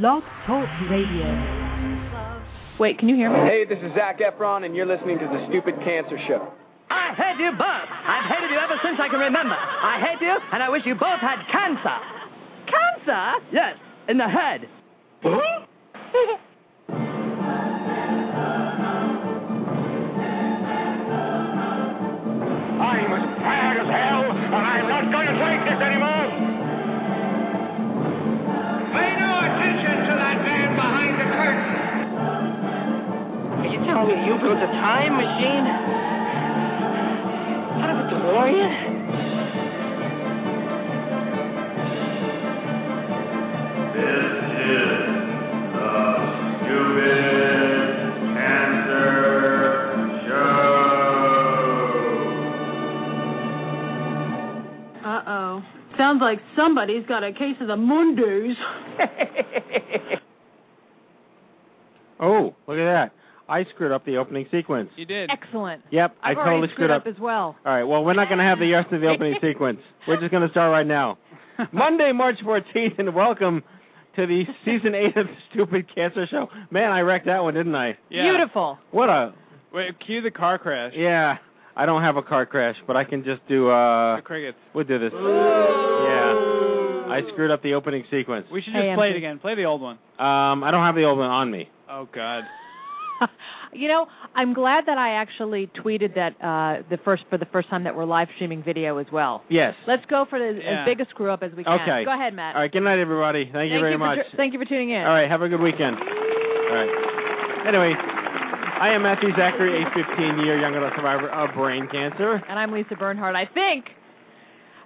Blog Talk Radio. Wait, can you hear me? Hey, this is Zac Efron, and you're listening to the Stupid Cancer Show. I hate you both. I've hated you ever since I can remember. I hate you, and I wish you both had cancer. Cancer? Yes, in the head. you telling me you built a time machine? Out of a DeLorean? This is the Stupid Cancer Show. Uh-oh. Sounds like somebody's got a case of the Mondays. Oh, look at that. I screwed up the opening sequence. You did. Excellent. Yep, I've I totally screwed up. as well. All right, well, we're not going to have the rest of the opening sequence. We're just going to start right now. Monday, March 14th, and welcome to the season 8 of the Stupid Cancer Show. Man, I wrecked that one, didn't I? Yeah. Beautiful. What a. Wait, cue the car crash. Yeah, I don't have a car crash, but I can just do. uh The crickets. We'll do this. Yeah. I screwed up the opening sequence. We should Hey, just play it again. Play the old one. Um, I don't have the old one on me. Oh God. you know, I'm glad that I actually tweeted that uh the first for the first time that we're live streaming video as well. Yes. Let's go for the Yeah. as big a screw up as we can. Okay. Go ahead, Matt. All right, good night, everybody. Thank, you very for much. tu- thank you for tuning in. All right, have a good weekend. All right. Anyway, I am Matthew Zachary, a 15-year young adult survivor of brain cancer. And I'm Lisa Bernhard. I think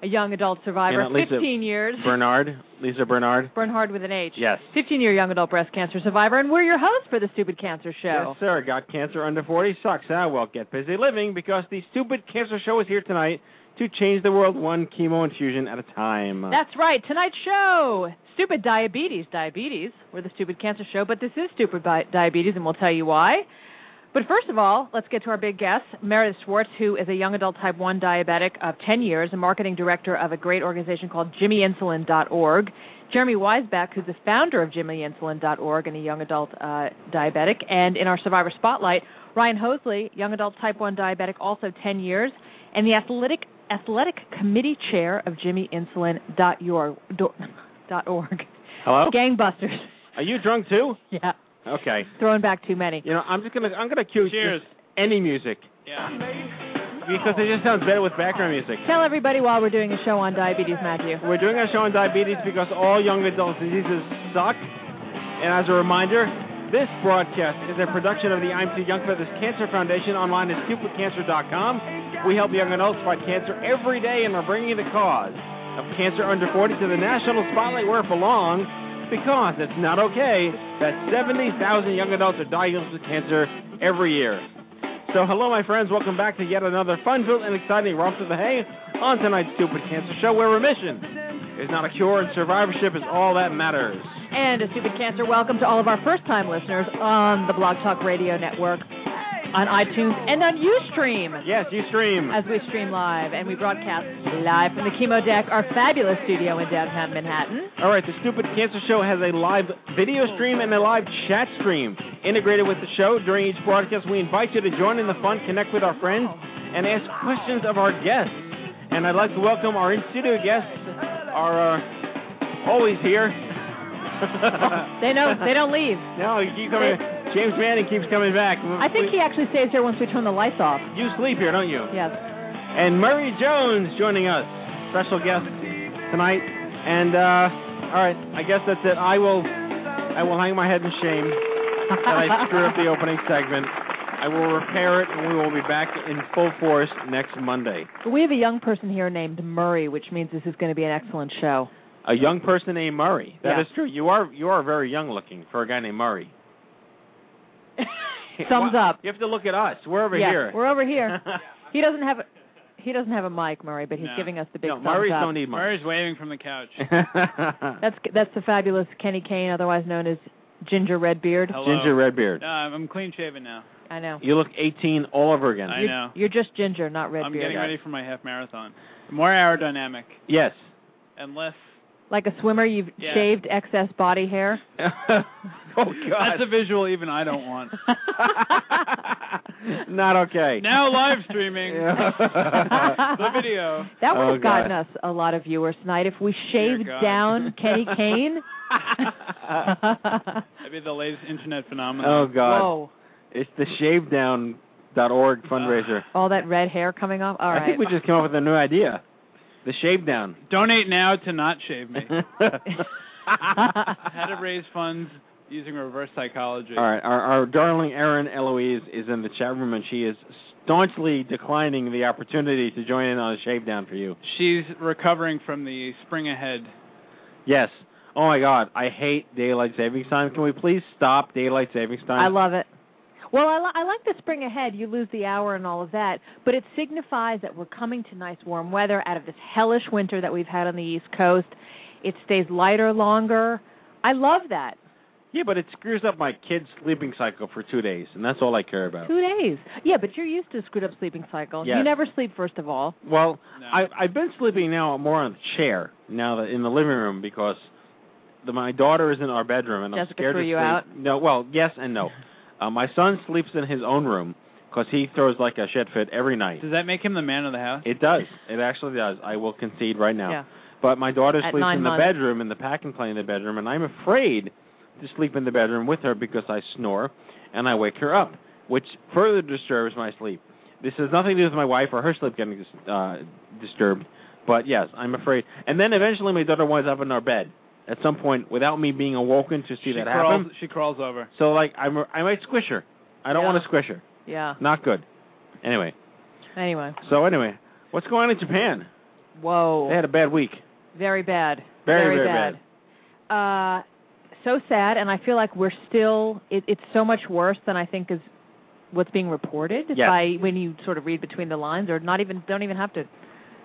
a young adult survivor, Yeah, Lisa 15 years. Bernard, Lisa Bernard. Bernhard with an H. Yes. 15 year young adult breast cancer survivor, and we're your hosts for the Stupid Cancer Show. Yes, sir. Got cancer under 40. Sucks, huh? Well, get busy living because the stupid cancer show is here tonight to change the world one chemo infusion at a time. That's right. Tonight's show, Stupid Diabetes. Diabetes. We're the Stupid Cancer Show, but this is Stupid Bi- Diabetes, and we'll tell you why. But first of all, let's get to our big guest, Meredith Swartz, who is a young adult type 1 diabetic of 10 years, a marketing director of a great organization called JimmyInsulin.org. Jeremy Weisbach, who's the founder of JimmyInsulin.org and a young adult uh, diabetic. And in our Survivor Spotlight, Ryan Hoesley, young adult type 1 diabetic, also 10 years, and the athletic athletic committee chair of JimmyInsulin.org. do- dot org. Hello? Gangbusters. Are you drunk too? Yeah, Okay. throwing back too many. You know, I'm just gonna I'm gonna cue Cheers. any music Yeah. because it just sounds better with background music. Tell everybody while we're doing a show on diabetes, Matthew. We're doing a show on diabetes because all young adult diseases suck. And as a reminder, this broadcast is a production of the I'm Too Young for This Cancer Foundation online at stupidcancer.com. We help young adults fight cancer every day and we're bringing the cause of cancer under 40 to the national spotlight where it belongs because it's not okay that 70,000 young adults are diagnosed with cancer every year. So, hello, my friends. Welcome back to yet another fun-filled and exciting romp to the hay on tonight's Stupid Cancer Show, where remission is not a cure and survivorship is all that matters. And a stupid cancer welcome to all of our first time listeners on the Blog Talk Radio Network, on iTunes, and on Ustream. Yes, you stream. As we stream live, and we broadcast live from the Chemo Deck, our fabulous studio in downtown Manhattan. All right, the Stupid Cancer Show has a live video stream and a live chat stream integrated with the show. During each broadcast, we invite you to join in the fun, connect with our friends, and ask questions of our guests. And I'd like to welcome our in-studio guests, are uh, always here. They know they don't leave. No, you keep coming. James Manning keeps coming back. I think he actually stays here once we turn the lights off. You sleep here, don't you? Yes. And Murray Jones joining us, special guest tonight. And uh, all right, I guess that's it. I will, I will hang my head in shame that I screwed up the opening segment. I will repair it, and we will be back in full force next Monday. We have a young person here named Murray, which means this is going to be an excellent show. A young person named Murray. That Yeah. is true. You are you are very young looking for a guy named Murray. Thumbs Well, up. You have to look at us. We're over yeah, here. we're over here. He doesn't have a he doesn't have a mic, Murray, but he's No. giving us the big no, thumbs Murrays up. don't need money. Murray's waving from the couch. That's that's the fabulous Kenny Kane, otherwise known as Ginger Redbeard. Hello. Ginger Redbeard. No, uh, I'm clean shaven now. I know. You look 18 all over again. I you're, know. You're just Ginger, not Redbeard. I'm getting ready for my half marathon. More aerodynamic Yes. and less Like a swimmer, you've Yeah. shaved excess body hair. oh God, That's a visual even I don't want. Not okay. now live streaming the video. That would Oh, have gotten God. us a lot of viewers tonight if we Dear shaved down Kenny Kane. That'd be the latest internet phenomenon. oh God. Whoa. It's the shavedown.org fundraiser. All that red hair coming off. All right. I think we just came up with a new idea. The shave down. Donate now to not shave me. How to raise funds using reverse psychology. All right, our, our darling Erin Eloise is in the chat room, and she is staunchly declining the opportunity to join in on a shave down for you. She's recovering from the spring ahead. Yes. Oh my God, I hate daylight savings time. Can we please stop daylight savings time? I love it. Well, I, li- I like the spring ahead. You lose the hour and all of that, but it signifies that we're coming to nice warm weather out of this hellish winter that we've had on the East Coast. It stays lighter longer. I love that. Yeah, but it screws up my kid's sleeping cycle for two days, and that's all I care about. Two days. Yeah, but you're used to a screwed up sleeping cycle. Yes. You never sleep, first of all. Well, No. I, I've been sleeping now more on the chair now that in the living room because the, my daughter is in our bedroom and I'm Jessica scared threw to you sleep. out? No, well, yes and no. Uh, my son sleeps in his own room because he throws like a shit fit every night. Does that make him the man of the house? It does. It actually does. I will concede right now. Yeah. But my daughter At sleeps nine in the months. bedroom, in the pack and play in the bedroom, and I'm afraid to sleep in the bedroom with her because I snore and I wake her up, which further disturbs my sleep. This has nothing to do with my wife or her sleep getting dis- uh, disturbed, but yes, I'm afraid. And then eventually my daughter winds up in our bed at some point without me being awoken to see she that crawls, happen. She crawls over. So like I'm, I might squish her. I don't Yeah. want to squish her. Yeah. Not good. Anyway, Anyway. so anyway, what's going on in Japan? Whoa. They had a bad week. Very bad. Very, very bad. Uh, so sad, and I feel like we're still. It, it's so much worse than I think is what's being reported Yes. by when you sort of read between the lines, or not even don't even have to.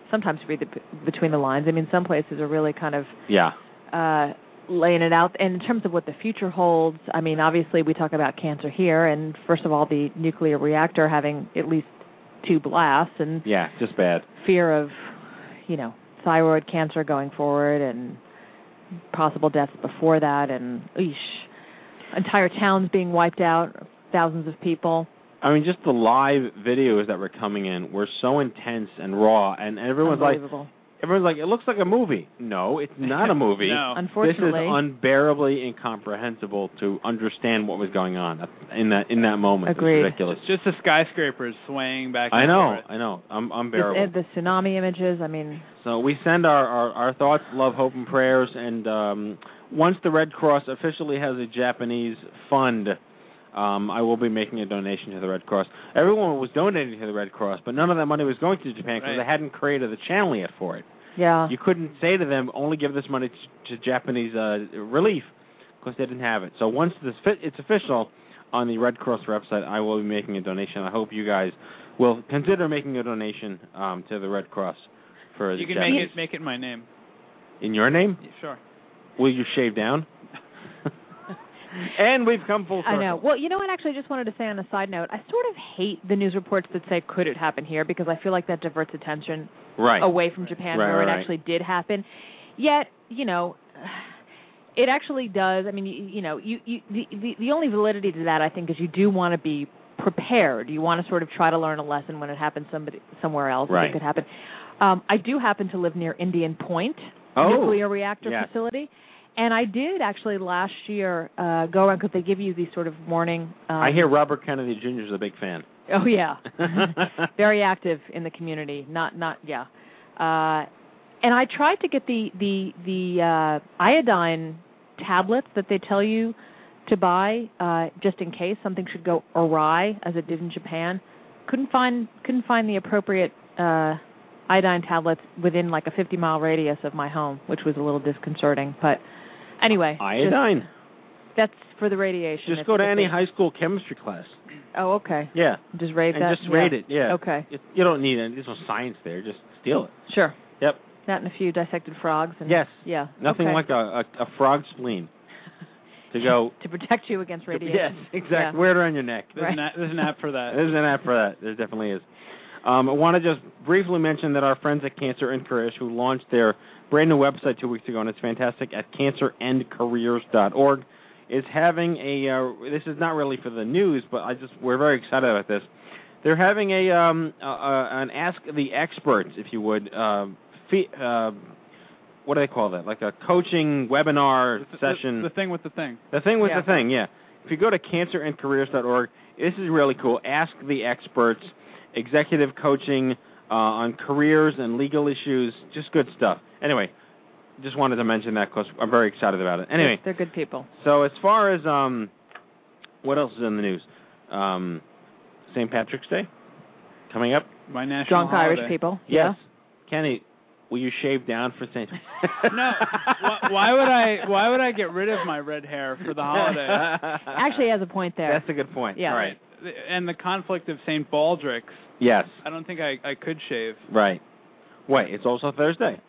Sometimes read the, between the lines. I mean, some places are really kind of Yeah. Uh, laying it out. And in terms of what the future holds, I mean, obviously we talk about cancer here, and first of all, the nuclear reactor having at least two blasts, and Yeah, just bad. fear of, you know, thyroid cancer going forward and possible deaths before that and eesh, entire towns being wiped out, thousands of people. I mean, just the live videos that were coming in were so intense and raw, and everyone's like. Everyone's like, it looks like a movie. No, it's not a movie. No. Unfortunately, This is unbearably incomprehensible to understand what was going on in that in that moment. Agreed. It's ridiculous. It's just the skyscrapers swaying back. I and know, forth. I know. I'm the, unbearable. the tsunami images. I mean, So we send our, our, our thoughts, love, hope, and prayers. And um, once the Red Cross officially has a Japanese fund, um, I will be making a donation to the Red Cross. Everyone was donating to the Red Cross, but none of that money was going to Japan because Right. they hadn't created a channel yet for it. yeah. You couldn't say to them, only give this money to, to Japanese uh, relief because they didn't have it. So once this fit, it's official on the Red Cross website, I will be making a donation. I hope you guys will consider making a donation um, to the Red Cross for You the You can make it make it my name. In your name? Yeah, Sure. Will you shave down? And we've come full circle. I know. Well, you know what? Actually, I just wanted to say on a side note, I sort of hate the news reports that say "could it happen here" because I feel like that diverts attention right. away from Japan Right, where right, it actually did happen. Yet, you know, it actually does. I mean, you, you know, you, you the, the the only validity to that I think is you do want to be prepared. You want to sort of try to learn a lesson when it happens somebody somewhere else. Right. It could happen. Um, I do happen to live near Indian Point Oh, nuclear reactor yes. facility. And I did actually last year uh go around because they give you these sort of warning. Um, I hear Robert Kennedy Jr. is a big fan. Oh yeah, very active in the community. Not not yeah. Uh, and I tried to get the the the uh, iodine tablets that they tell you to buy uh, just in case something should go awry, as it did in Japan. Couldn't find couldn't find the appropriate uh, iodine tablets within like a 50 mile radius of my home, which was a little disconcerting. But anyway, just- Iodine. that's for the radiation. Just If- go to any they- high school chemistry class. Oh, okay. Yeah. Just rate and that. just rate it. Yeah. Okay. It, you don't need any. There's no science there. Just steal it. Sure. Yep. That and a few dissected frogs. And, Yes. Yeah. Nothing okay. like a, a a frog spleen to go. to protect you against radiation. Yes, exactly. Yeah. Wear it around your neck. There's, Right. an, app- there's an app for that. There's an app for that. There definitely is. Um, I want to just briefly mention that our friends at Cancer and Careers, who launched their brand new website two weeks ago, and it's fantastic at cancerandcareers.org, is having a. Uh, this is not really for the news, but I just we're very excited about this. They're having a um, uh, uh, an ask the experts, if you would, uh, fee, uh, what do they call that? Like a coaching webinar The- the- session. The, thing with the thing. The thing with Yeah. the thing, yeah. If you go to cancerandcareers.org, this is really cool. Ask the experts, executive coaching uh, on careers and legal issues, just good stuff. Anyway, just wanted to mention that because I'm very excited about it. Anyway, they're good people. so as far as um, what else is in the news? Um, St. Patrick's Day coming up. My national Drunk Irish people. Yes, Kenny, will you shave down for St. No. why, why would I? Why would I get rid of my red hair for the holiday? Actually, he has a point there. That's a good point. Yeah. Right. And the conflict of St. Baldrick's. Yes. I don't think I I could shave. Right. Wait, it's also Thursday.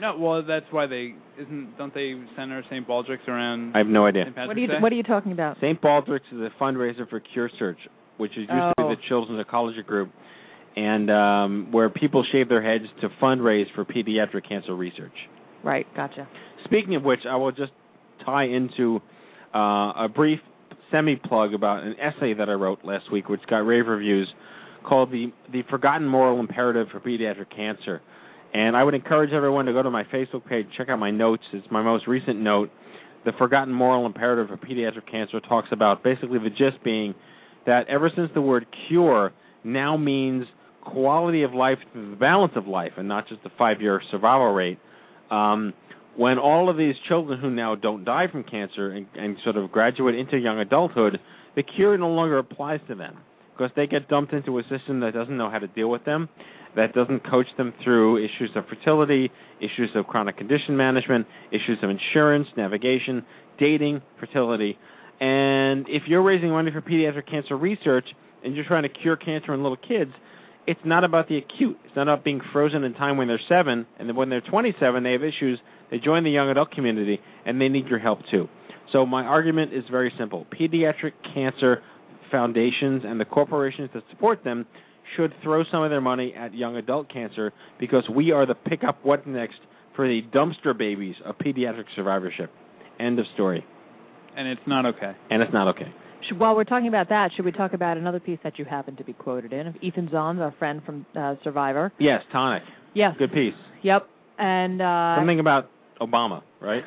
No, well that's why they isn't. Don't they center St. Baldrick's around I have no idea. What are you Day? What are you talking about? St. Baldrick's is a fundraiser for Cure Search, which is used to Oh. be the Children's Oncology Group, and um, where people shave their heads to fundraise for pediatric cancer research. Right. Gotcha. Speaking of which, I will just tie into uh, a brief semi plug about an essay that I wrote last week, which got rave reviews, called the the Forgotten Moral Imperative for Pediatric Cancer. And I would encourage everyone to go to my Facebook page, check out my notes. It's my most recent note. The Forgotten Moral Imperative for Pediatric Cancer talks about basically the gist being that ever since the word cure now means quality of life the balance of life and not just the five year survival rate, um, when all of these children who now don't die from cancer and, and sort of graduate into young adulthood, the cure no longer applies to them because they get dumped into a system that doesn't know how to deal with them, that doesn't coach them through issues of fertility, issues of chronic condition management, issues of insurance, navigation, dating, fertility. And if you're raising money for pediatric cancer research and you're trying to cure cancer in little kids, it's not about the acute. It's not about being frozen in time when they're seven, and then when they're 27, they have issues. They join the young adult community, and they need your help too. So my argument is very simple: pediatric cancer foundations and the corporations that support them should throw some of their money at young adult cancer because we are the pick up what next for the dumpster babies of pediatric survivorship. End of story. And it's not okay. And it's not okay. Should, while we're talking about that, should we talk about another piece that you happen to be quoted in of Ethan Zohn's, our friend from uh, Survivor? Yes, tonic. Yes. Good piece. Yep. And uh, Something about Obama, right?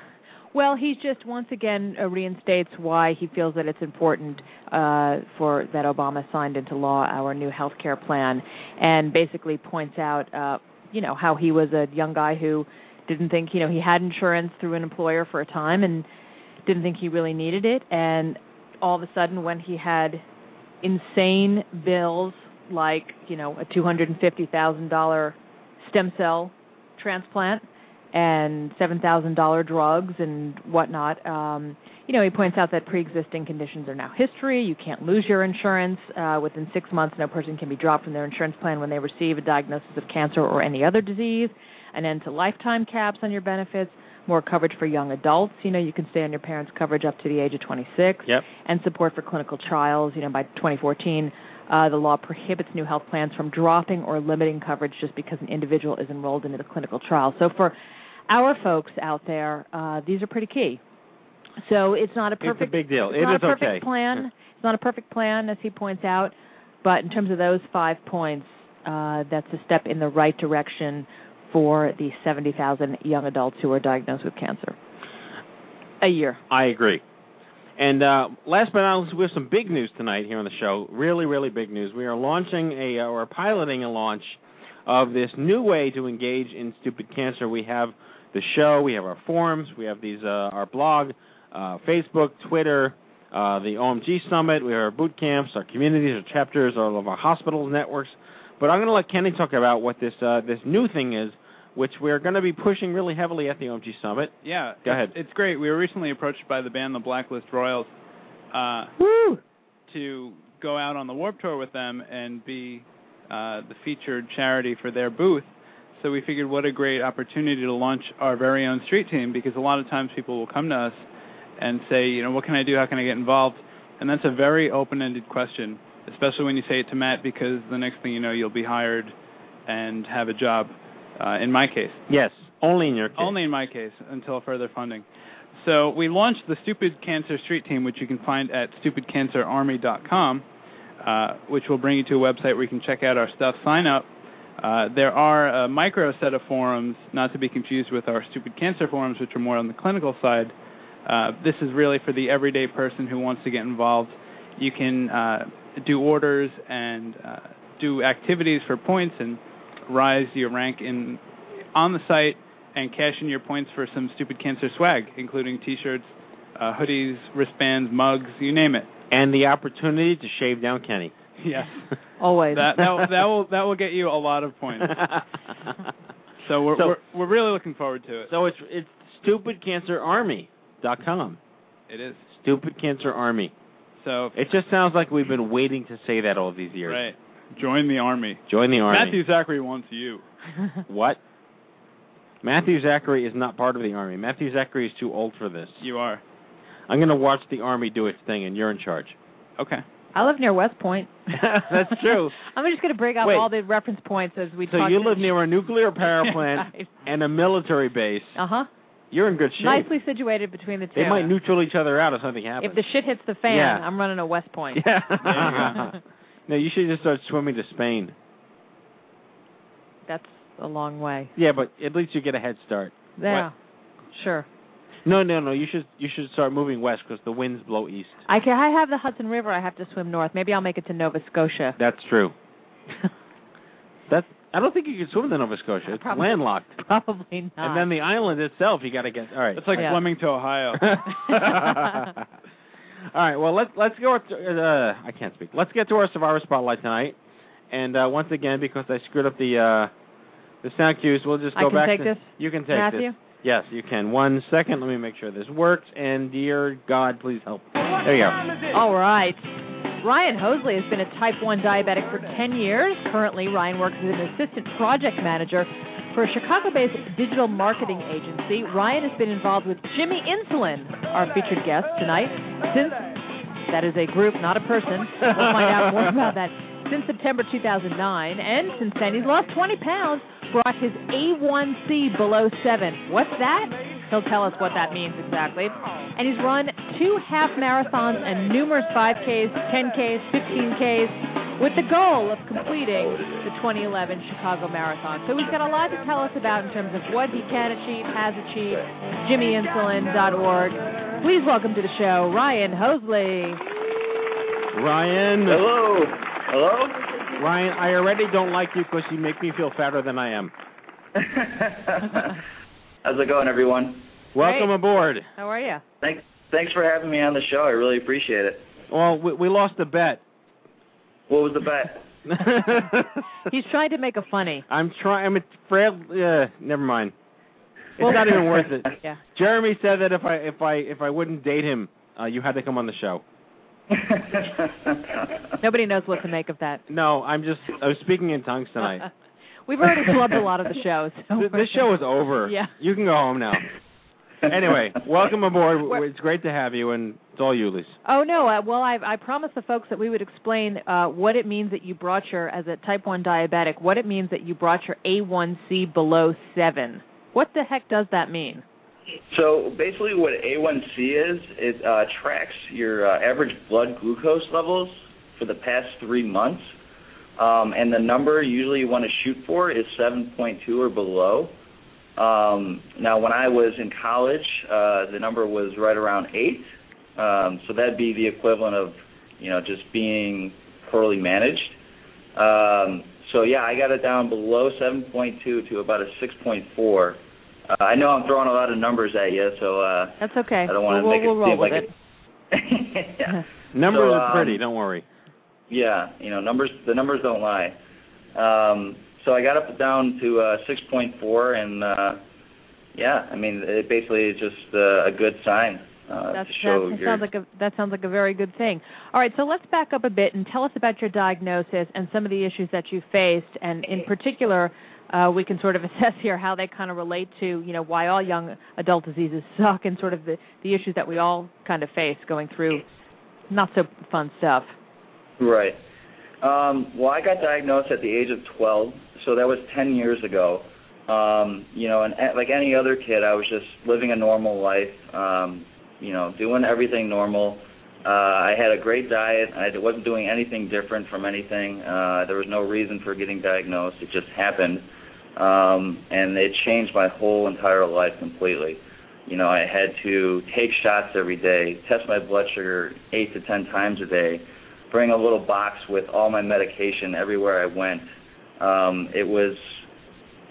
Well, he just once again uh, reinstates why he feels that it's important uh, for that Obama signed into law our new health care plan, and basically points out, uh, you know, how he was a young guy who didn't think, you know, he had insurance through an employer for a time and didn't think he really needed it, and all of a sudden when he had insane bills like, you know, a two hundred and fifty thousand dollar stem cell transplant and seven thousand dollar drugs and whatnot. Um, you know, he points out that pre-existing conditions are now history. You can't lose your insurance uh, within six months. No person can be dropped from their insurance plan when they receive a diagnosis of cancer or any other disease. An end to lifetime caps on your benefits. More coverage for young adults. You know, you can stay on your parents' coverage up to the age of 26. Yep. And support for clinical trials. You know, by 2014, uh, the law prohibits new health plans from dropping or limiting coverage just because an individual is enrolled into the clinical trial. So for our folks out there, uh, these are pretty key. So it's not a perfect. it's a big deal. It's It not is a perfect okay. plan. It's not a perfect plan, as he points out, but in terms of those five points, uh, that's a step in the right direction for the 70,000 young adults who are diagnosed with cancer a year. I agree. And uh, last but not least, we have some big news tonight here on the show. Really, really big news. We are launching a, or piloting a launch of this new way to engage in stupid cancer. We have the show, we have our forums, we have these uh, our blog, uh, Facebook, Twitter, uh, the OMG Summit, we have our boot camps, our communities, our chapters, all of our hospitals networks. But I'm going to let Kenny talk about what this uh, this new thing is, which we're going to be pushing really heavily at the OMG Summit. Yeah. Go ahead. It's, it's great. We were recently approached by the band the Blacklist Royals uh, Woo! to go out on the Warped Tour with them and be uh, the featured charity for their booth. So we figured what a great opportunity to launch our very own street team because a lot of times people will come to us and say, you know, what can I do? How can I get involved? And that's a very open-ended question. especially when you say it to Matt, because the next thing you know, you'll be hired and have a job. Uh, in my case, Yes, only in your case. only in my case until further funding. So we launched the Stupid Cancer Street Team, which you can find at stupidcancerarmy.com, uh, which will bring you to a website where you can check out our stuff. Sign up. Uh, there are a micro set of forums, not to be confused with our Stupid Cancer forums, which are more on the clinical side. Uh, this is really for the everyday person who wants to get involved. You can uh, do orders and uh, do activities for points and rise your rank in on the site and cash in your points for some stupid cancer swag, including T-shirts, uh, hoodies, wristbands, mugs, you name it. and the opportunity to shave down Kenny. Yes, Always. that that will- that will that will get you a lot of points. So we're So- we're, we're really looking forward to it. so it's it's stupidcancerarmy.com. It is. Stupid Cancer Army. So It just sounds like we've been waiting to say that all these years. right, join the army. Join the army. Matthew Zachary wants you. What? Matthew Zachary is not part of the army. Matthew Zachary is too old for this. You are I'm going to watch the army do its thing, and you're in charge. okay. I live near West Point. That's true. I'm just going to break out Wait. all the reference points as we talk. So talk. you live near a nuclear power plant and a military base. Uh huh. You're in good shape. Nicely situated between the two. They might neutral each other out if something happens. If the shit hits the fan, Yeah. I'm running a West Point. Yeah. no, you should just start swimming to Spain. That's a long way. Yeah, but at least you get a head start. Yeah. Sure. No, no, no. You should you should start moving west because the winds blow east. I can. I have the Hudson River. I have to swim north. Maybe I'll make it to Nova Scotia. That's true. That's. I don't think you can swim to Nova Scotia. It's Probably- landlocked. Probably not. And then the island itself, you got to get. All right. It's like Yeah. swimming to Ohio. All right. Well, let's let's go. To, uh, I can't speak. Let's get to our Survivor Spotlight tonight. And uh, once again, because I screwed up the uh, the sound cues, we'll just go back. I go can back take to this, You can take Matthew. this. Yes, you can. One second. Let me make sure this works. And dear God, please help. There you go. All right. Ryan Hoesley has been a type 1 diabetic for 10 years. Currently, Ryan works as an assistant project manager for a Chicago based digital marketing agency. Ryan has been involved with Jimmy Insulin, our featured guest tonight, since that is a group, not a person. We'll find out more about that. Since September 2009, and since then, he's lost 20 pounds, brought his A1C below 7. What's that? He'll tell us what that means exactly. And he's run two half marathons and numerous 5Ks, 10Ks, 15Ks, with the goal of completing the 2011 Chicago Marathon. So he's got a lot to tell us about in terms of what he can achieve, has achieved. JimmyInsulin.org. Please welcome to the show Ryan Hoesley. Ryan. Hello. Hello. Ryan, I already don't like you because you make me feel fatter than I am. How's it going, everyone? Welcome Great. aboard. How are you? Thanks. Thanks for having me on the show. I really appreciate it. Well, we, we lost a bet. What was the bet? He's trying to make a funny. I'm trying. I'm frail. Yeah, never mind. It's Well- not even worth it. Yeah. Jeremy said that if I if I if I wouldn't date him, uh, you had to come on the show. Nobody knows what to make of that. No, I'm just I was speaking in tongues tonight. We've already flubbed a lot of the shows. So Th- this show is over. Yeah. You can go home now. Anyway, welcome aboard. We're- It's great to have you, and it's all you, Lise. Oh no! Uh, well, I I promised the folks that we would explain uh, what it means that you brought your, as a type one diabetic, what it means that you brought your A1C below seven. What the heck does that mean? So basically, what A1C is, it uh, tracks your uh, average blood glucose levels for the past three months, um, and the number usually you want to shoot for is 7.2 or below. Um, now, when I was in college, uh, the number was right around eight, um, so that'd be the equivalent of, you know, just being poorly managed. Um, so yeah, I got it down below 7.2 to about a 6.4. Uh, I know I'm throwing a lot of numbers at you, so uh, That's okay. I don't want to we'll, make we'll, it roll seem with like it. it. yeah. Numbers So, are pretty. um, Don't worry. Yeah, you know, numbers. The numbers don't lie. Um, so I got up down to uh, 6.4, and uh, yeah, I mean, it basically is just uh, a good sign uh, That's, to show that your. sounds like a that sounds like a very good thing. All right, so let's back up a bit and tell us about your diagnosis and some of the issues that you faced, and in particular, uh, we can sort of assess here how they kind of relate to you know why all young adult diseases suck and sort of the the issues that we all kind of face going through not so fun stuff. Right. Um, well, I got diagnosed at the age of 12, so that was 10 years ago. Um, you know, and like any other kid, I was just living a normal life. Um, you know, doing everything normal. Uh, I had a great diet. I wasn't doing anything different from anything. Uh, there was no reason for getting diagnosed. It just happened, um, and it changed my whole entire life completely. You know, I had to take shots every day, test my blood sugar eight to ten times a day, bring a little box with all my medication everywhere I went. Um, it was,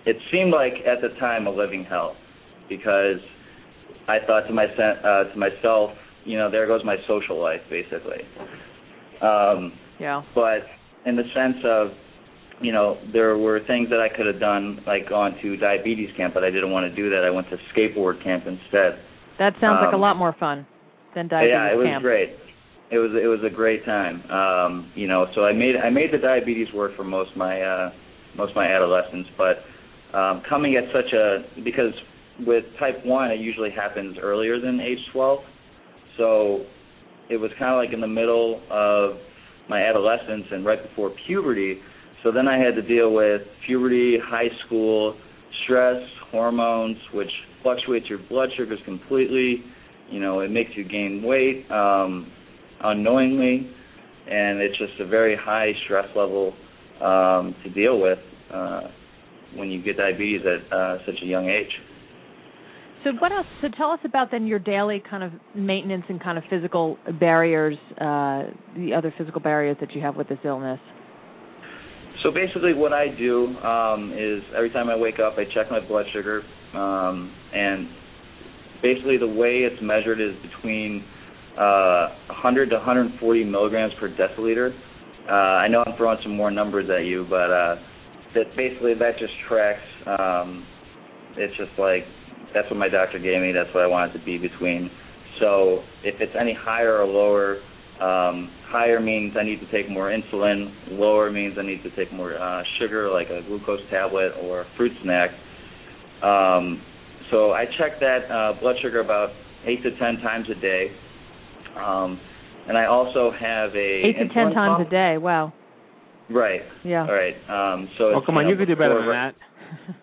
it seemed like at the time a living hell, because I thought to my uh, to myself, you know, there goes my social life, basically. Um, yeah. But in the sense of, you know, there were things that I could have done, like gone to diabetes camp, but I didn't want to do that. I went to skateboard camp instead. That sounds um, like a lot more fun than diabetes camp. yeah, it was great. It was it was a great time. Um, you know, so I made I made the diabetes work for most of my uh, most of my adolescence, but um, coming at such a because with type 1, it usually happens earlier than age 12. So it was kind of like in the middle of my adolescence and right before puberty. So then I had to deal with puberty, high school, stress, hormones, which fluctuates your blood sugars completely. You know, it makes you gain weight um, unknowingly, and it's just a very high stress level um, to deal with uh, when you get diabetes at uh, such a young age. So what else? So tell us about then your daily kind of maintenance and kind of physical barriers, uh, the other physical barriers that you have with this illness. So basically, what I do um, is every time I wake up, I check my blood sugar, um, and basically the way it's measured is between uh, 100 to 140 milligrams per deciliter. Uh, I know I'm throwing some more numbers at you, but uh, that basically that just tracks. Um, it's just like that's what my doctor gave me. That's what I want it to be between. So if it's any higher or lower, um, higher means I need to take more insulin. Lower means I need to take more uh, sugar, like a glucose tablet or a fruit snack. Um, so I check that uh, blood sugar about eight to ten times a day. Um, and I also have a eight to ten times pump. a day. Wow. Right. Yeah. All right. Um, so oh, it's, come on, you, know, you could do better than that.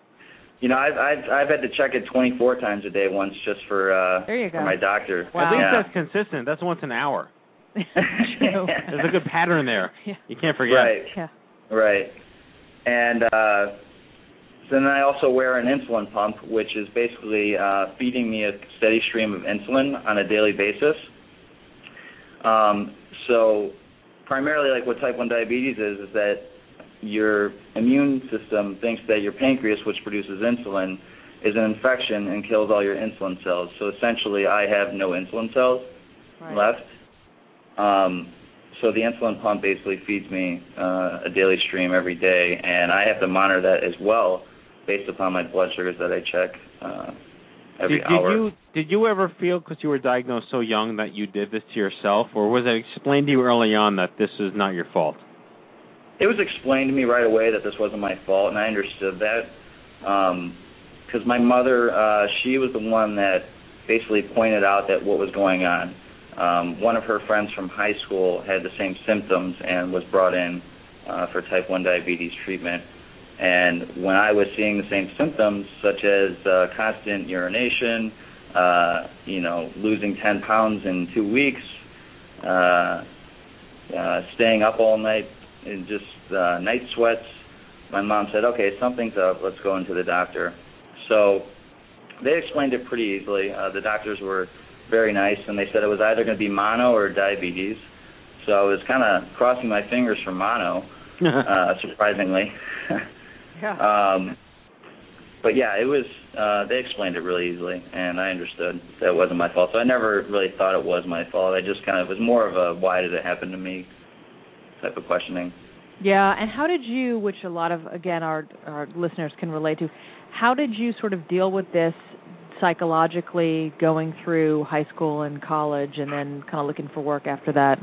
You know, I've I've I've had to check it 24 times a day once just for uh There you go. for my doctor. Wow. At least Yeah. that's consistent. That's once an hour. True. There's a good pattern there. Yeah. You can't forget. Right. Yeah. Right. And uh then I also wear an insulin pump, which is basically uh feeding me a steady stream of insulin on a daily basis. Um so primarily like what type 1 diabetes is is that your immune system thinks that your pancreas, which produces insulin, is an infection and kills all your insulin cells. So essentially, I have no insulin cells Right. left. Um, so the insulin pump basically feeds me uh, a daily stream every day, and I have to monitor that as well, based upon my blood sugars that I check uh, every did, hour. did you did you ever feel because you were diagnosed so young that you did this to yourself, or was it explained to you early on that this is not your fault? It was explained to me right away that this wasn't my fault, and I understood that. Because my mother, uh, she was the one that basically pointed out that what was going on. Um, one of her friends from high school had the same symptoms and was brought in uh, for type 1 diabetes treatment. And when I was seeing the same symptoms, such as uh, constant urination, uh, you know, losing 10 pounds in two weeks, uh, uh, staying up all night, and just uh, night sweats. My mom said, "Okay, something's up. Let's go into the doctor." So they explained it pretty easily. Uh, the doctors were very nice, and they said it was either going to be mono or diabetes. So I was kind of crossing my fingers for mono, uh, surprisingly. Yeah. um, but yeah, it was. Uh, they explained it really easily, and I understood that it wasn't my fault. So I never really thought it was my fault. I just kind of it was more of a "why did it happen to me" type of questioning. Yeah, and how did you, which a lot of again our our listeners can relate to, how did you sort of deal with this psychologically going through high school and college and then kind of looking for work after that?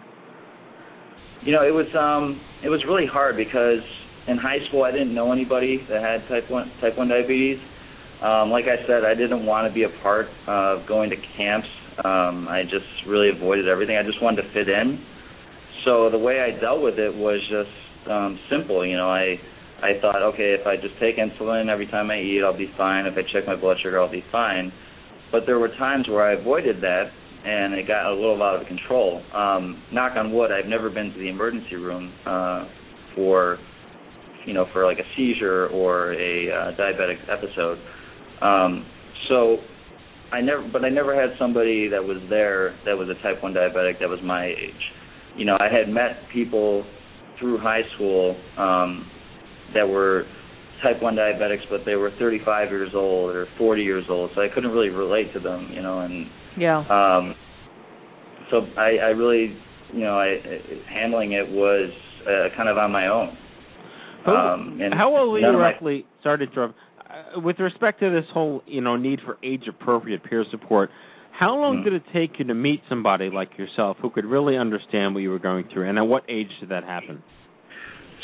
You know, it was um it was really hard because in high school I didn't know anybody that had type one type one diabetes. Um, like I said, I didn't want to be a part of going to camps. Um, I just really avoided everything. I just wanted to fit in. So the way I dealt with it was just um, simple. You know, I I thought, okay, if I just take insulin every time I eat, I'll be fine. If I check my blood sugar, I'll be fine. But there were times where I avoided that, and it got a little out of control. Um, knock on wood, I've never been to the emergency room uh, for, you know, for like a seizure or a uh, diabetic episode. Um, so I never, but I never had somebody that was there that was a type one diabetic that was my age. You know, I had met people through high school um, that were type 1 diabetics, but they were 35 years old or 40 years old, so I couldn't really relate to them, you know, and yeah. Um, so I, I really, you know, I, handling it was uh, kind of on my own. Um, and How old were you of my- Sorry to interrupt. Uh, with respect to this whole, you know, need for age-appropriate peer support, how long Hmm. did it take you to meet somebody like yourself who could really understand what you were going through, and at what age did that happen?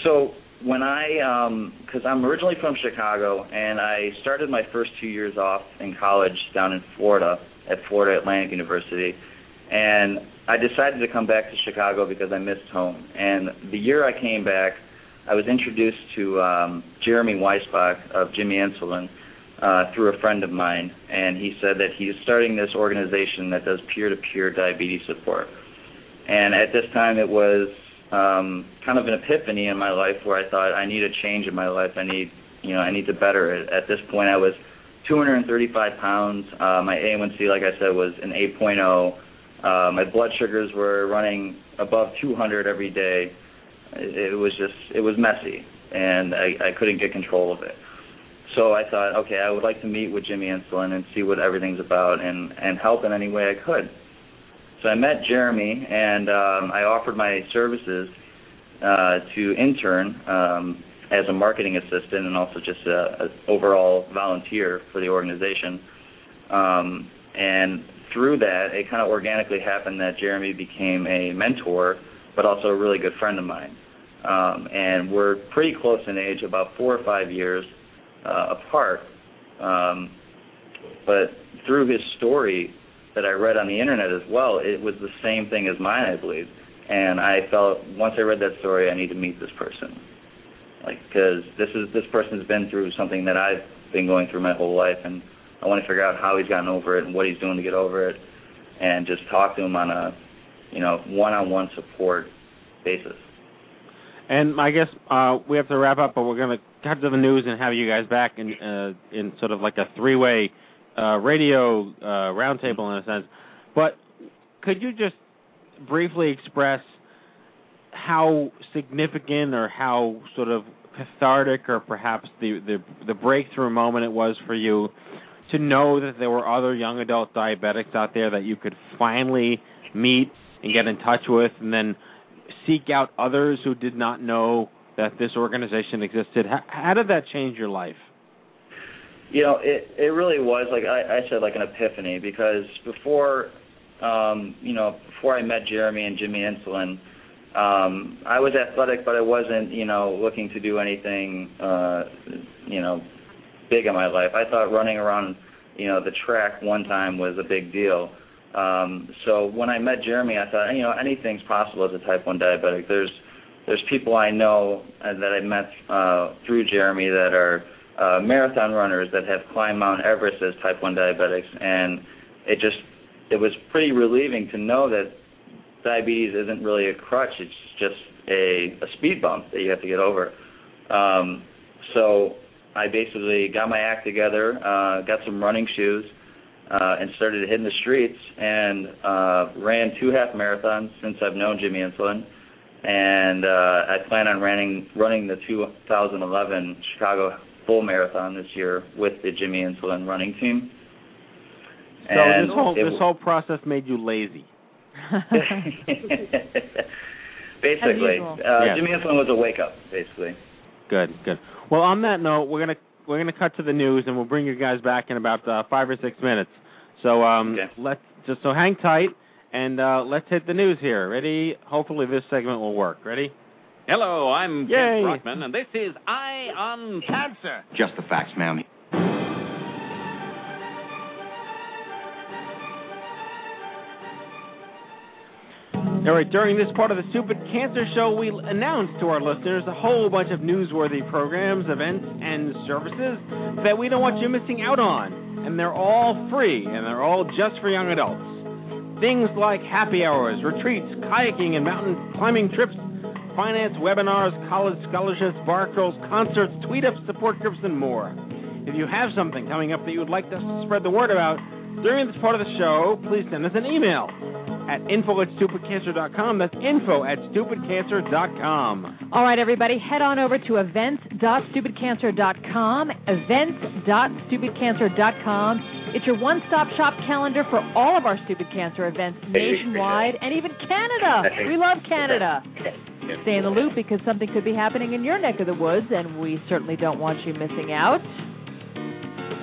So when I, um, because I'm originally from Chicago, and I started my first two years off in college down in Florida at Florida Atlantic University, and I decided to come back to Chicago because I missed home. And the year I came back, I was introduced to um, Jeremy Weisbach of Jimmy Insulin uh, through a friend of mine, and he said that he's starting this organization that does peer-to-peer diabetes support. And at this time, it was um, kind of an epiphany in my life where I thought I need a change in my life. I need, you know, I need to better it. At this point, I was 235 pounds. Uh, my A1C, like I said, was an 8.0. Uh, my blood sugars were running above 200 every day. It, it was just, it was messy, and I, I couldn't get control of it. So I thought, okay, I would like to meet with Jimmy Insulin and see what everything's about, and and help in any way I could. So I met Jeremy, and um, I offered my services uh, to intern um, as a marketing assistant and also just a, a overall volunteer for the organization. Um, and through that, it kind of organically happened that Jeremy became a mentor, but also a really good friend of mine. Um, and we're pretty close in age, about four or five years apart. Um, but through his story that I read on the internet as well, it was the same thing as mine, I believe. And I felt once I read that story, I need to meet this person, like because this is this person's been through something that I've been going through my whole life, and I want to figure out how he's gotten over it and what he's doing to get over it, and just talk to him on a, you know, one-on-one support basis. And I guess uh, we have to wrap up, but we're going to cut to the news and have you guys back in uh, in sort of like a three-way uh, radio uh, roundtable in a sense. But could you just briefly express how significant or how sort of cathartic or perhaps the, the the breakthrough moment it was for you to know that there were other young adult diabetics out there that you could finally meet and get in touch with and then seek out others who did not know that this organization existed. How, how did that change your life? You know, it it really was like I, I said, like an epiphany because before, um, you know, before I met Jeremy and Jimmy Insulin, um, I was athletic, but I wasn't, you know, looking to do anything, uh, you know, big in my life. I thought running around, you know, the track one time was a big deal. Um, so when I met Jeremy, I thought, you know, anything's possible as a type one diabetic. There's there's people I know uh, that I met uh, through Jeremy that are uh, marathon runners that have climbed Mount Everest as type 1 diabetics, and it just it was pretty relieving to know that diabetes isn't really a crutch; it's just a, a speed bump that you have to get over. Um, so I basically got my act together, uh, got some running shoes, uh, and started hitting the streets and uh, ran two half marathons since I've known Jimmy Insulin. And uh, I plan on running running the 2011 Chicago Full Marathon this year with the Jimmy Insulin running team. So And this whole it- this whole process made you lazy. basically, uh, Yeah. Jimmy Insulin was a wake up. Basically, Good, good. Well, on that note, we're gonna we're gonna cut to the news, and we'll bring you guys back in about uh, five or six minutes. So um, Okay. let's just so hang tight, and uh, let's hit the news here. Ready? Hopefully, this segment will work. Ready? Hello, I'm Yay. Kent Brockman, and this is Eye on Cancer. Just the facts, ma'am. All right, during this part of the Stupid Cancer Show, we announce to our listeners a whole bunch of newsworthy programs, events, and services that we don't want you missing out on. And they're all free, and they're all just for young adults. Things like happy hours, retreats, kayaking and mountain climbing trips, finance webinars, college scholarships, bar crawls, concerts, tweet ups, support groups, and more. If you have something coming up that you would like us to spread the word about during this part of the show, please send us an email at info at stupidcancer.com. That's info at stupidcancer.com. All right, everybody, head on over to events.stupidcancer.com. Events.stupidcancer.com. It's your one-stop shop calendar for all of our Stupid Cancer events nationwide and even Canada. We love Canada. Stay in the loop because something could be happening in your neck of the woods, and we certainly don't want you missing out.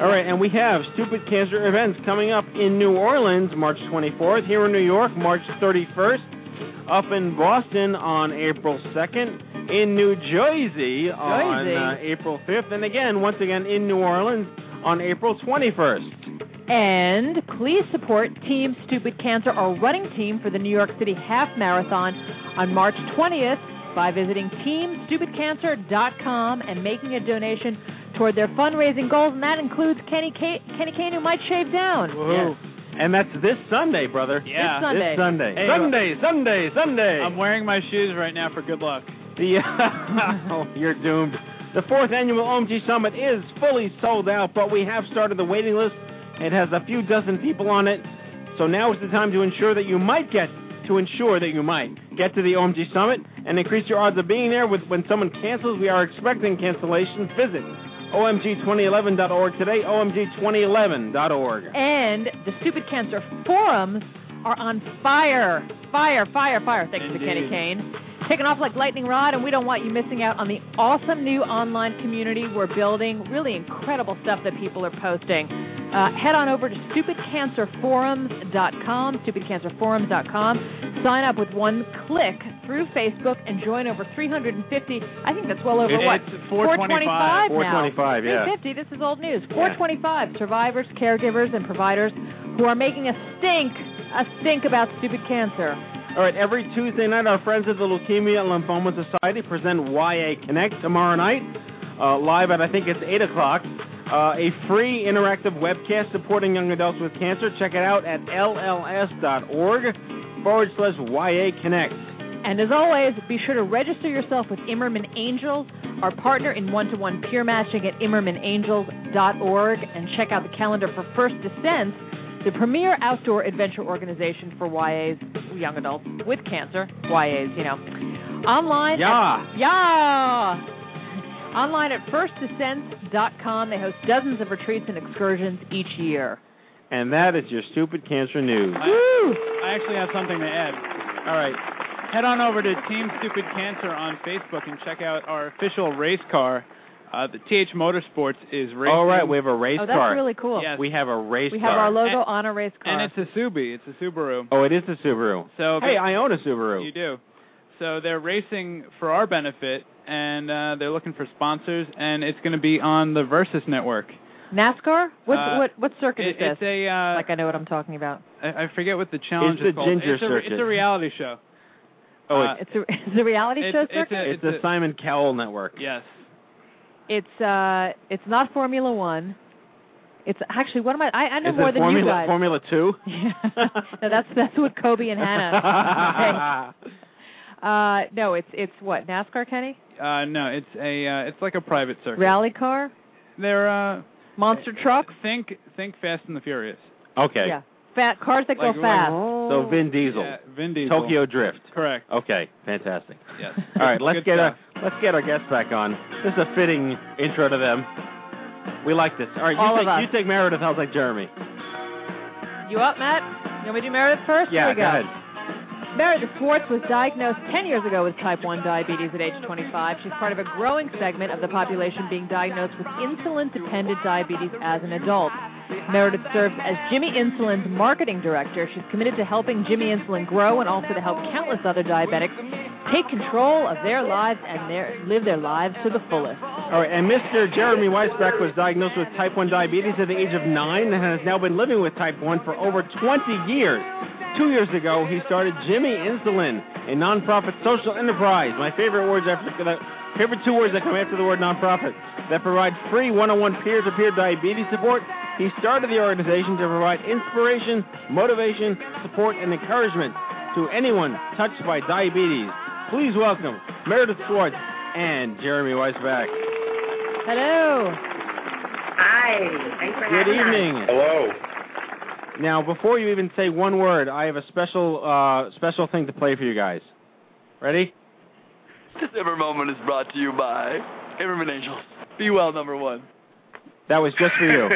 All right, and we have Stupid Cancer events coming up in New Orleans, March 24th, here in New York, March 31st, up in Boston on April 2nd, in New Jersey on Jersey. uh, April 5th, and again, once again, in New Orleans on April 21st. And please support Team Stupid Cancer, our running team for the New York City Half Marathon on March 20th by visiting TeamStupidCancer.com and making a donation toward their fundraising goals, and that includes Kenny Ca- Kenny Kane, who might shave down. Yes. And that's this Sunday, brother. Yeah. This Sunday. This Sunday. Hey, Sunday, Sunday, Sunday. I'm wearing my shoes right now for good luck. The oh, you're doomed. The fourth annual OMG Summit is fully sold out, but we have started the waiting list. It has a few dozen people on it, so now is the time to ensure that you might get to ensure that you might get to the OMG Summit and increase your odds of being there. With when someone cancels, we are expecting cancellations. Visit omg2011.org today. omg2011.org. And the Stupid Cancer forums are on fire. Fire, fire, fire. Thanks to Kenny Kane. Taking off like lightning rod, and we don't want you missing out on the awesome new online community we're building. Really incredible stuff that people are posting. Uh, head on over to stupidcancerforums.com, stupidcancerforums.com. Sign up with one click through Facebook and join over 350. I think that's well over It- what? it's 425. 425, now. yeah. 350. This is old news. 425 survivors, caregivers, and providers who are making a stink, a stink about stupid cancer. All right, every Tuesday night, our friends at the Leukemia and Lymphoma Society present YA Connect tomorrow night, uh, live at I think it's eight o'clock. Uh, a free interactive webcast supporting young adults with cancer. Check it out at lls.org forward slash YA Connect. And as always, be sure to register yourself with Immerman Angels, our partner in one-to-one peer matching at immermanangels.org, and check out the calendar for First Descent, the premier outdoor adventure organization for YAs, young adults with cancer, YAs, you know. Online. Yeah. At, yeah. Online at firstdescent.com. They host dozens of retreats and excursions each year. And that is your stupid cancer news. I, I actually have something to add. All right. Head on over to Team Stupid Cancer on Facebook and check out our official race car. Uh, the TH Motorsports is racing. All right, we have a race Oh, that's car. really cool. Yes. We have a race car. We car. have our logo And- on a race car. and it's a Subi. It's a Subaru. oh, it is a Subaru. So Hey, I own a Subaru. You do. So they're racing for our benefit, and uh, they're looking for sponsors, and it's going to be on the Versus Network. NASCAR? What Uh, what what circuit It, is this? it's a uh, like I know what I'm talking about. I, I forget what the challenge It's is the called. Ginger it's a, Ginger Circuit. It's a reality show. Oh, Uh, It's a it's a reality it's- show it's circuit. a- it's the Simon Cowell Network. Yes. It's uh it's not Formula One. It's actually what am I? I, I know is more it than Formula, you guys. Formula Two? no, that's that's what Kobe and Hannah. say. Uh, no, it's it's what NASCAR, Kenny? Uh, no, it's a uh, it's like a private circuit. Rally car, They're uh, monster truck. think think Fast and the Furious. okay. Yeah, fat cars that Like- go like- fast. So Vin Diesel, Yeah, Vin Diesel. Tokyo Drift. Correct. Okay, fantastic. Yes. All right, let's Good get stuff. our let's get our guests back on. This is a fitting intro to them. We like this. All right, you All take of us. you take Meredith. How's like Jeremy? You up, Matt? You want me to do Meredith first? Yeah, we go ahead. Meredith Swartz was diagnosed 10 years ago with type 1 diabetes at age 25. She's part of a growing segment of the population being diagnosed with insulin dependent diabetes as an adult. Meredith serves as Jimmy Insulin's marketing director. She's committed to helping Jimmy Insulin grow and also to help countless other diabetics take control of their lives and their, live their lives to the fullest. All right, and Mr. Jeremy Weisbach was diagnosed with type 1 diabetes at the age of 9 and has now been living with type 1 for over 20 years. Two years ago, he started Jimmy Insulin, a nonprofit social enterprise. My favorite words after the favorite two words that come after the word nonprofit that provide free one-on-one peer-to-peer diabetes support. He started the organization to provide inspiration, motivation, support, and encouragement to anyone touched by diabetes. Please welcome Meredith Swartz and Jeremy Weisbach. Hello. Hi. Thanks for Good having us. evening. Hello. Now, before you even say one word, I have a special uh, special thing to play for you guys. Ready? This ever moment is brought to you by Immerman Angels. Be well, number one. That was just for you.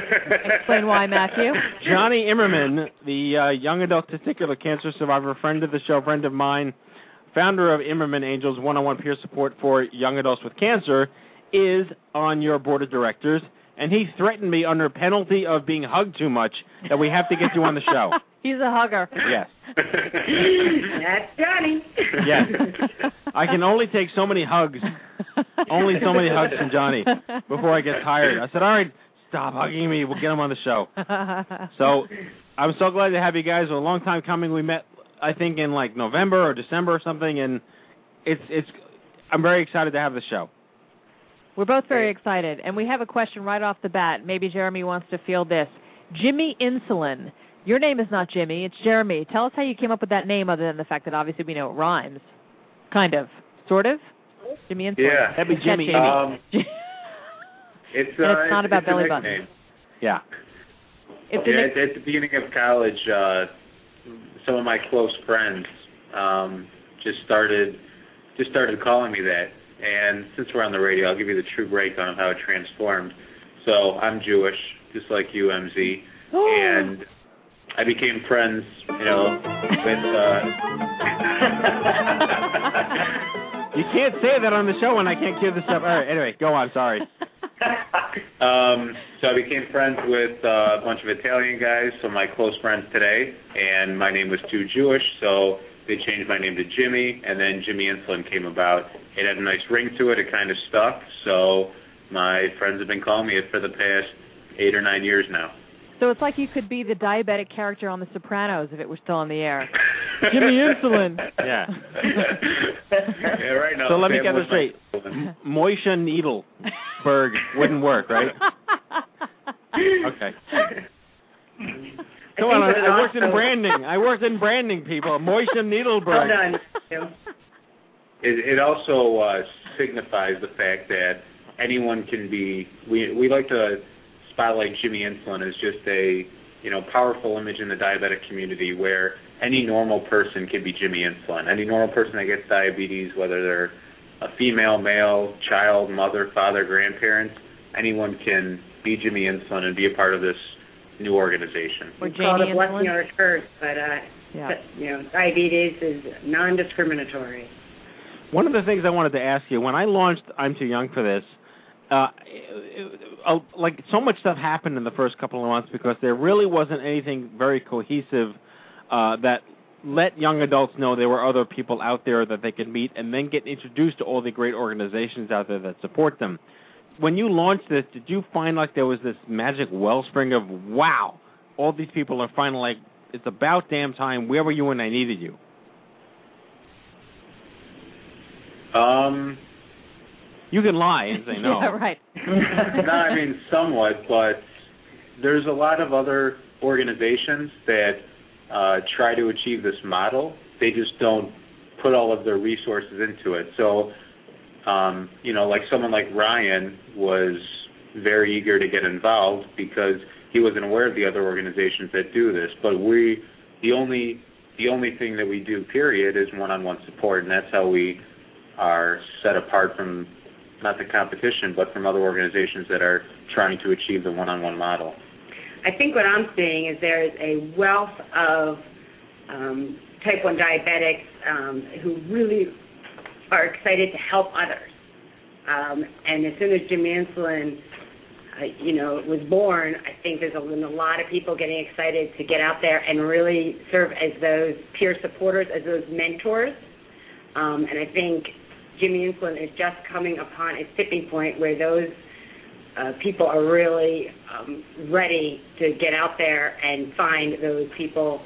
Explain why, Matthew. Johnny Immerman, the uh, young adult testicular cancer survivor, friend of the show, friend of mine, founder of Immerman Angels one-on-one peer support for young adults with cancer, is on your board of directors, and he threatened me under penalty of being hugged too much that we have to get you on the show. He's a hugger. Yes. That's Johnny. Yes. I can only take so many hugs, only so many hugs from Johnny before I get tired. I said, "All right, stop hugging me. We'll get him on the show." So I'm so glad to have you guys. It a long time coming. We met, I think, in like November or December or something, and it's it's. I'm very excited to have the show. We're both very excited, and we have a question right off the bat. Maybe Jeremy wants to field this. Jimmy Insulin. Your name is not Jimmy, it's Jeremy. Tell us how you came up with that name, other than the fact that obviously we know it rhymes. Kind of, sort of. Jimmy Insulin. Yeah. That'd be It's not Jimmy. Um, It's And uh, it's not about a belly nickname. Yeah. It's yeah, a at, at the beginning of college, uh, some of my close friends um, just started just started calling me that. And since we're on the radio, I'll give you the true breakdown of how it transformed. So I'm Jewish, just like you, MZ, and I became friends, you know, with. Uh, You can't say that on the show when I can't cue this up. All right. Anyway, go on. Sorry. Um, so I became friends with uh, a bunch of Italian guys, so my close friends today, and my name was too Jewish, so they changed my name to Jimmy, and then Jimmy Insulin came about. It had a nice ring to it. It kind of stuck, so my friends have been calling me it for the past eight or nine years now. So it's like you could be the diabetic character on The Sopranos if it were still on the air. Jimmy Insulin. Yeah. yeah, right now. So let me get this straight. my Insulin. Moisha Needleberg wouldn't work, right? Okay. Come on, I, that I worked in branding. I worked in branding, people. Moisha Needleberg. Well done. It, it also uh, signifies the fact that anyone can be. We we like to spotlight Jimmy Insulin as just a you know powerful image in the diabetic community where any normal person can be Jimmy Insulin. Any normal person that gets diabetes, whether they're a female, male, child, mother, father, grandparents, anyone can be Jimmy Insulin and be a part of this new organization. Or It's called Janie a blessing Insulin. or a curse, but uh, Yeah. but, you know, diabetes is non-discriminatory. One of the things I wanted to ask you when I launched I'm Too Young for This, uh, uh, like so much stuff happened in the first couple of months because there really wasn't anything very cohesive uh, that let young adults know there were other people out there that they could meet and then get introduced to all the great organizations out there that support them. When you launched this, did you find like there was this magic wellspring of wow, all these people are finally like it's about damn time. Where were you when I needed you? Um, You can lie and say no. Yeah, right. no, I mean somewhat, but there's a lot of other organizations that uh, try to achieve this model. They just don't put all of their resources into it. So, um, you know, like someone like Ryan was very eager to get involved because he wasn't aware of the other organizations that do this. But we, the only, the only thing that we do, period, is one-on-one support, and that's how we are set apart from not the competition, but from other organizations that are trying to achieve the one-on-one model. I think what I'm seeing is there is a wealth of um, type 1 diabetics um, who really are excited to help others. Um, and as soon as Jim Insulin, uh, you know, was born, I think there's been a lot of people getting excited to get out there and really serve as those peer supporters, as those mentors. Um, and I think Jimmy Insulin is just coming upon a tipping point where those uh, people are really um, ready to get out there and find those people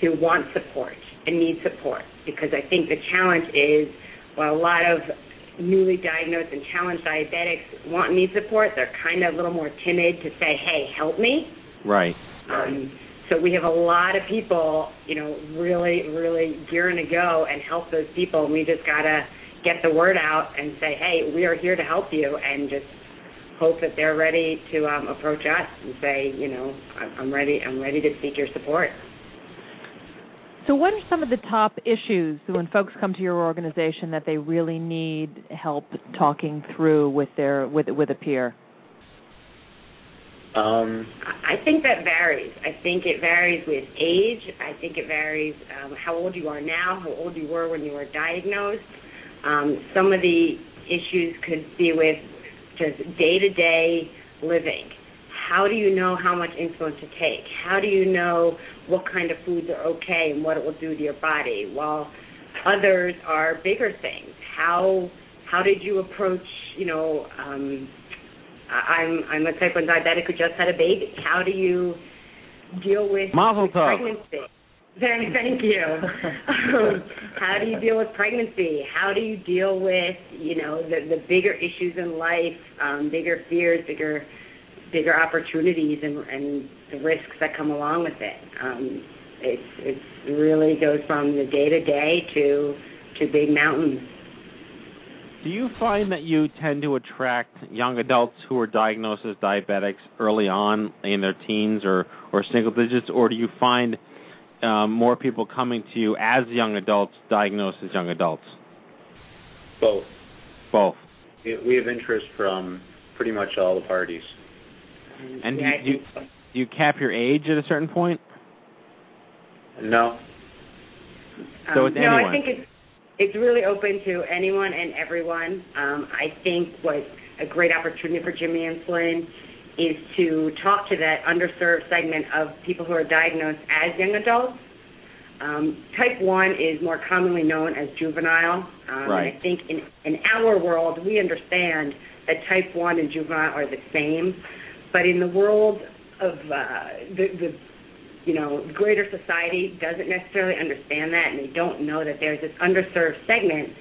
who want support and need support because I think the challenge is while a lot of newly diagnosed and challenged diabetics want and need support, they're kind of a little more timid to say, "Hey, help me." Right. Um, so we have a lot of people, you know, really, really gearing to go and help those people. And we just gotta get the word out and say, "Hey, we are here to help you," and just hope that they're ready to um, approach us and say, you know, "I'm- I'm ready. I'm ready to seek your support. So, what are some of the top issues when folks come to your organization that they really need help talking through with their with with a peer? Um, I think that varies. I think it varies with age. I think it varies um, how old you are now, how old you were when you were diagnosed. Um, some of the issues could be with just day to day living. How do you know how much insulin to take? How do you know what kind of foods are okay and what it will do to your body? While others are bigger things. How how did you approach, you know, um, I'm I'm a type 1 diabetic who just had a baby. How do you deal with, Mazel pregnancy? Thank, thank you. um, how do you deal with pregnancy? How do you deal with you know the the bigger issues in life, um, bigger fears, bigger bigger opportunities, and and the risks that come along with it. Um, it's it's really goes from the day to day to to big mountains. Do you find that you tend to attract young adults who are diagnosed as diabetics early on in their teens or, or single digits, or do you find um, more people coming to you as young adults diagnosed as young adults? both. Both. We we have interest from pretty much all the parties. And do Yeah, you, do, you, so. do you cap your age at a certain point? No, So Um, it's no, I think it's it's really open to anyone and everyone. Um, I think what a great opportunity for Jimmy Insulin is to talk to that underserved segment of people who are diagnosed as young adults. Um, type 1 is more commonly known as juvenile. Um, Right. And I think in, in our world, we understand that type 1 and juvenile are the same. But in the world of uh, the, the you know, greater society doesn't necessarily understand that, and they don't know that there's this underserved segment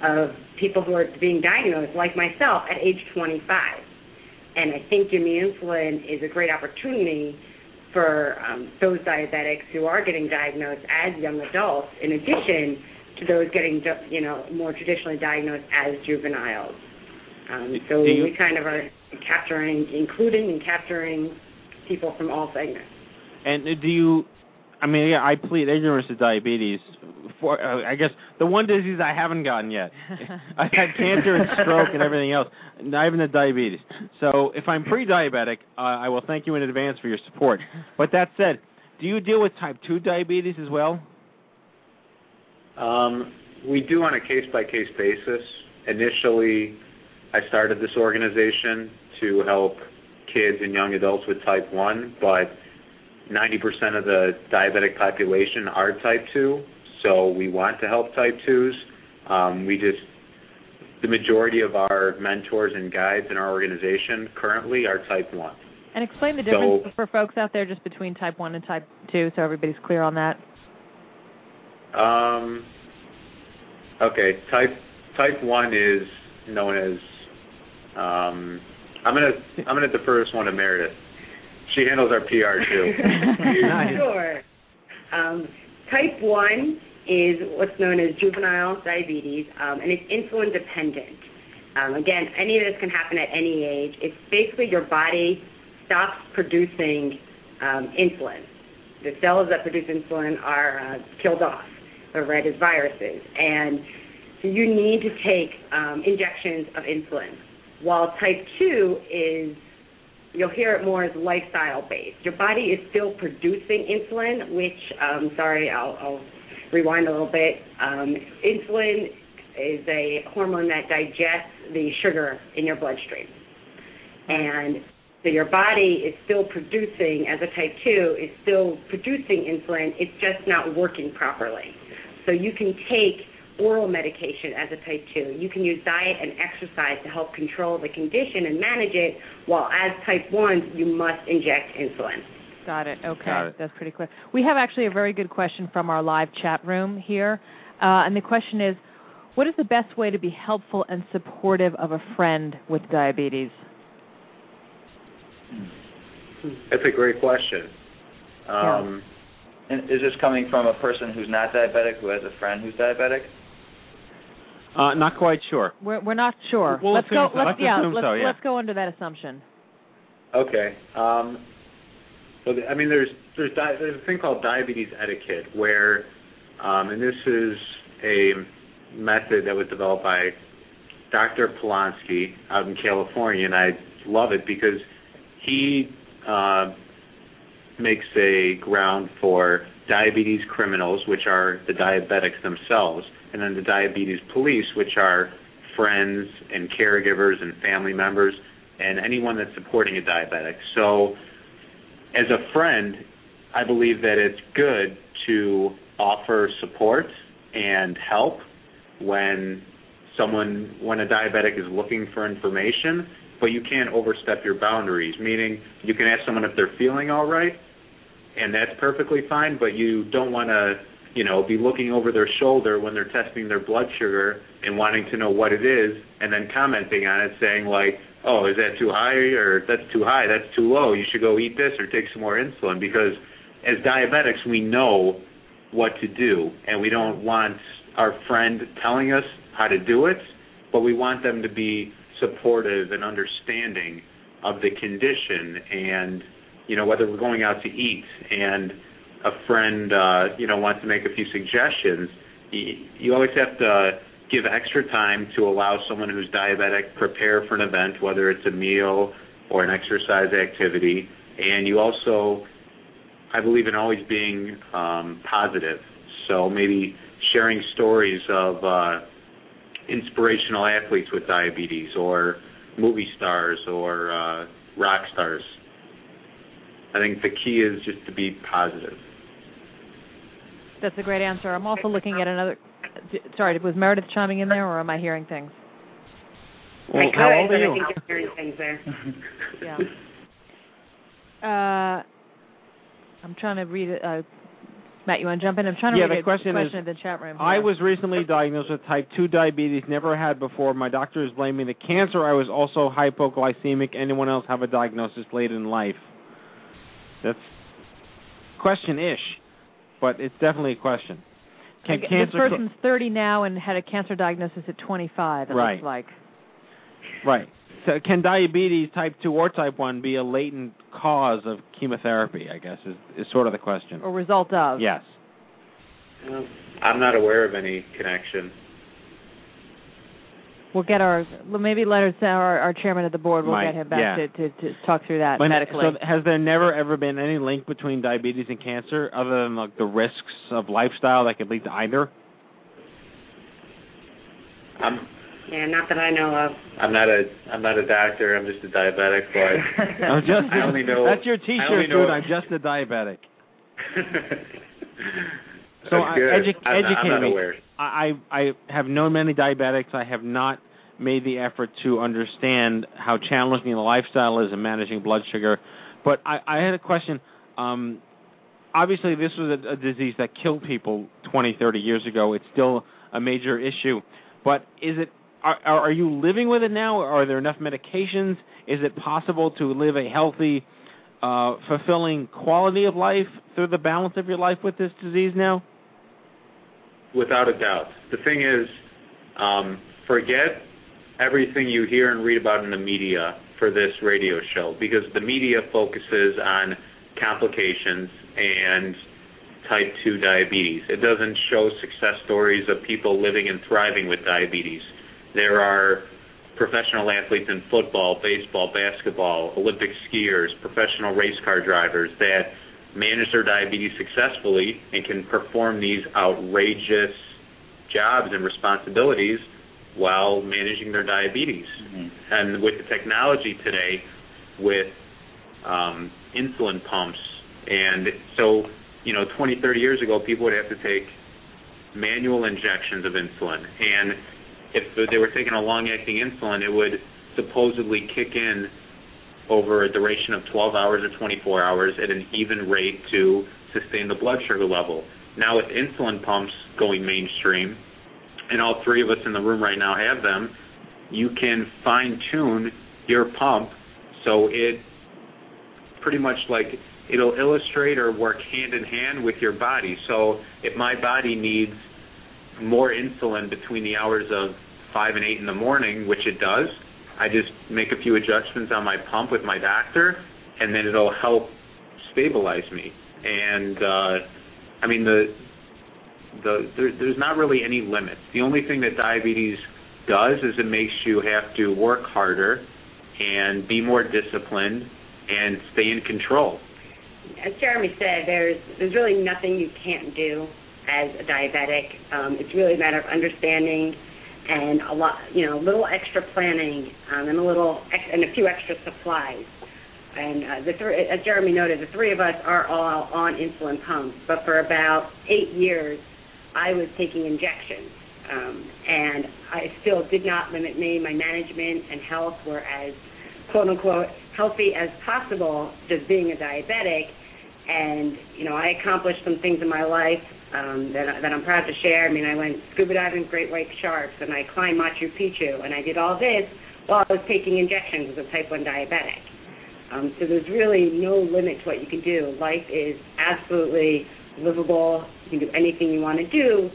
of people who are being diagnosed, like myself, at age 25. And I think Jimmy Insulin is a great opportunity for um, those diabetics who are getting diagnosed as young adults, in addition to those getting, you know, more traditionally diagnosed as juveniles. Um, so you- we kind of are capturing, including and capturing people from all segments. And do you? I mean, yeah, I plead ignorance to diabetes. For uh, I guess the one disease I haven't gotten yet. I had cancer and stroke and everything else, not even the diabetes. So if I'm pre-diabetic, uh, I will thank you in advance for your support. But that said, do you deal with type two diabetes as well? Um, we do on a case by case basis. Initially, I started this organization to help kids and young adults with type 1, but 90% of the diabetic population are type 2, so we want to help type 2s. Um, we just, the majority of our mentors and guides in our organization currently are type 1. And explain the difference So- for folks out there just between type 1 and type 2 so everybody's clear on that. Um, okay, type type one is known as. Um, I'm gonna I'm gonna defer this one to Meredith. She handles our PR too. Sure. Um, type 1 is what's known as juvenile diabetes, um, and it's insulin dependent. Um, again, any of this can happen at any age. It's basically your body stops producing um, insulin. The cells that produce insulin are uh, killed off, or read as viruses, and so you need to take um, injections of insulin. While type 2 is you'll hear it more as lifestyle based. Your body is still producing insulin, which, um, sorry, I'll, I'll rewind a little bit. Um, insulin is a hormone that digests the sugar in your bloodstream. And so your body is still producing, as a type 2, is still producing insulin, it's just not working properly. So you can take oral medication as a type 2. You can use diet and exercise to help control the condition and manage it, while as type 1s, you must inject insulin. Got it. Okay, Got it. that's pretty clear. We have actually a very good question from our live chat room here, uh, and the question is, what is the best way to be helpful and supportive of a friend with diabetes? That's a great question. Um, And is this coming from a person who's not diabetic who has a friend who's diabetic? Uh, not quite sure. We're we're not sure. We'll let's go. so. Let's, Let's yeah, let's so, yeah. let's go under that assumption. Okay. Um, so the, I mean, there's there's di- there's a thing called diabetes etiquette where, um, and this is a method that was developed by Dr. Polonsky out in California, and I love it because he uh, makes a ground for diabetes criminals, which are the diabetics themselves, and then the diabetes police, which are friends and caregivers and family members and anyone that's supporting a diabetic. So, as a friend, I believe that it's good to offer support and help when someone when a diabetic is looking for information, but you can't overstep your boundaries, meaning you can ask someone if they're feeling all right, and that's perfectly fine, but you don't want to, you know, be looking over their shoulder when they're testing their blood sugar and wanting to know what it is and then commenting on it saying like, "Oh, is that too high or that's too high, that's too low. You should go eat this or take some more insulin." Because as diabetics, we know what to do and we don't want our friend telling us how to do it, but we want them to be supportive and understanding of the condition and you know whether we're going out to eat and a friend uh you know wants to make a few suggestions you, you always have to give extra time to allow someone who's diabetic prepare for an event whether it's a meal or an exercise activity. And you also I believe in always being um positive. So maybe sharing stories of uh inspirational athletes with diabetes or movie stars or uh rock stars I think the key is just to be positive. That's a great answer. I'm also looking at another. Sorry, was Meredith chiming in there, or am I hearing things? Well, I could, how old are you? I think you're hearing things there. Yeah. Uh, I'm trying to read it. Uh, Matt, you want to jump in? I'm trying to Yeah, read the a question is, in the chat room. I here. was recently diagnosed with type 2 diabetes, never had before. My doctor is blaming the cancer. I was also hypoglycemic. Anyone else have a diagnosis late in life? That's question-ish, but it's definitely a question. Can Okay, cancer this person's 30 now and had a cancer diagnosis at 25. It Right. looks like. right? So can diabetes type 2 or type 1 be a latent cause of chemotherapy? I guess is is sort of the question. Or result of. Yes. Um, I'm not aware of any connection. We'll get our maybe Leonard, our, our chairman of the board, will Might, get him back yeah. to, to to talk through that But- medically. So has there never ever been any link between diabetes and cancer, other than like the risks of lifestyle that could lead to either? I'm Yeah, not that I know of. I'm not a I'm not a doctor. I'm just a diabetic, but I'm oh, just I only know that's your T-shirt, know- dude. I'm just a diabetic. That's So I, good. edu- I'm not, educate I'm not me. aware. I I have known many diabetics. I have not made the effort to understand how challenging the lifestyle is in managing blood sugar. But I, I had a question. Um, obviously, this was a, a disease that killed people 20, 30 years ago. It's still a major issue. But is it? Are, are you living with it now? Are there enough medications? Is it possible to live a healthy, uh, fulfilling quality of life through the balance of your life with this disease now? Without a doubt. The thing is, um, forget everything you hear and read about in the media for this radio show because the media focuses on complications and type 2 diabetes. It doesn't show success stories of people living and thriving with diabetes. There are professional athletes in football, baseball, basketball, Olympic skiers, professional race car drivers that manage their diabetes successfully and can perform these outrageous jobs and responsibilities while managing their diabetes. And with the technology today, with um, insulin pumps, and so you know, 20, 30 years ago, people would have to take manual injections of insulin, and if they were taking a long-acting insulin, it would supposedly kick in over a duration of 12 hours or 24 hours at an even rate to sustain the blood sugar level. Now, with insulin pumps going mainstream, and all three of us in the room right now have them, you can fine tune your pump so it pretty much like it'll illustrate or work hand in hand with your body. So if my body needs more insulin between the hours of 5 and 8 in the morning, which it does, I just make a few adjustments on my pump with my doctor, and then it'll help stabilize me. And uh, I mean the the there, there's not really any limits. The only thing that diabetes does is it makes you have to work harder and be more disciplined and stay in control. As Jeremy said, there's there's really nothing you can't do as a diabetic. Um, it's really a matter of understanding and a lot, you know, a little extra planning um, and a little and a few extra supplies. And uh, the three, as Jeremy noted, the three of us are all on insulin pumps. But for about eight years, I was taking injections, um, and I still did not limit me. My management and health were as quote unquote healthy as possible, just being a diabetic. And you know, I accomplished some things in my life um, that I'm proud to share. I mean, I went scuba diving great white sharks, and I climbed Machu Picchu, and I did all this while I was taking injections as a type one diabetic. Um, so there's really no limit to what you can do. Life is absolutely livable. You can do anything you want to do,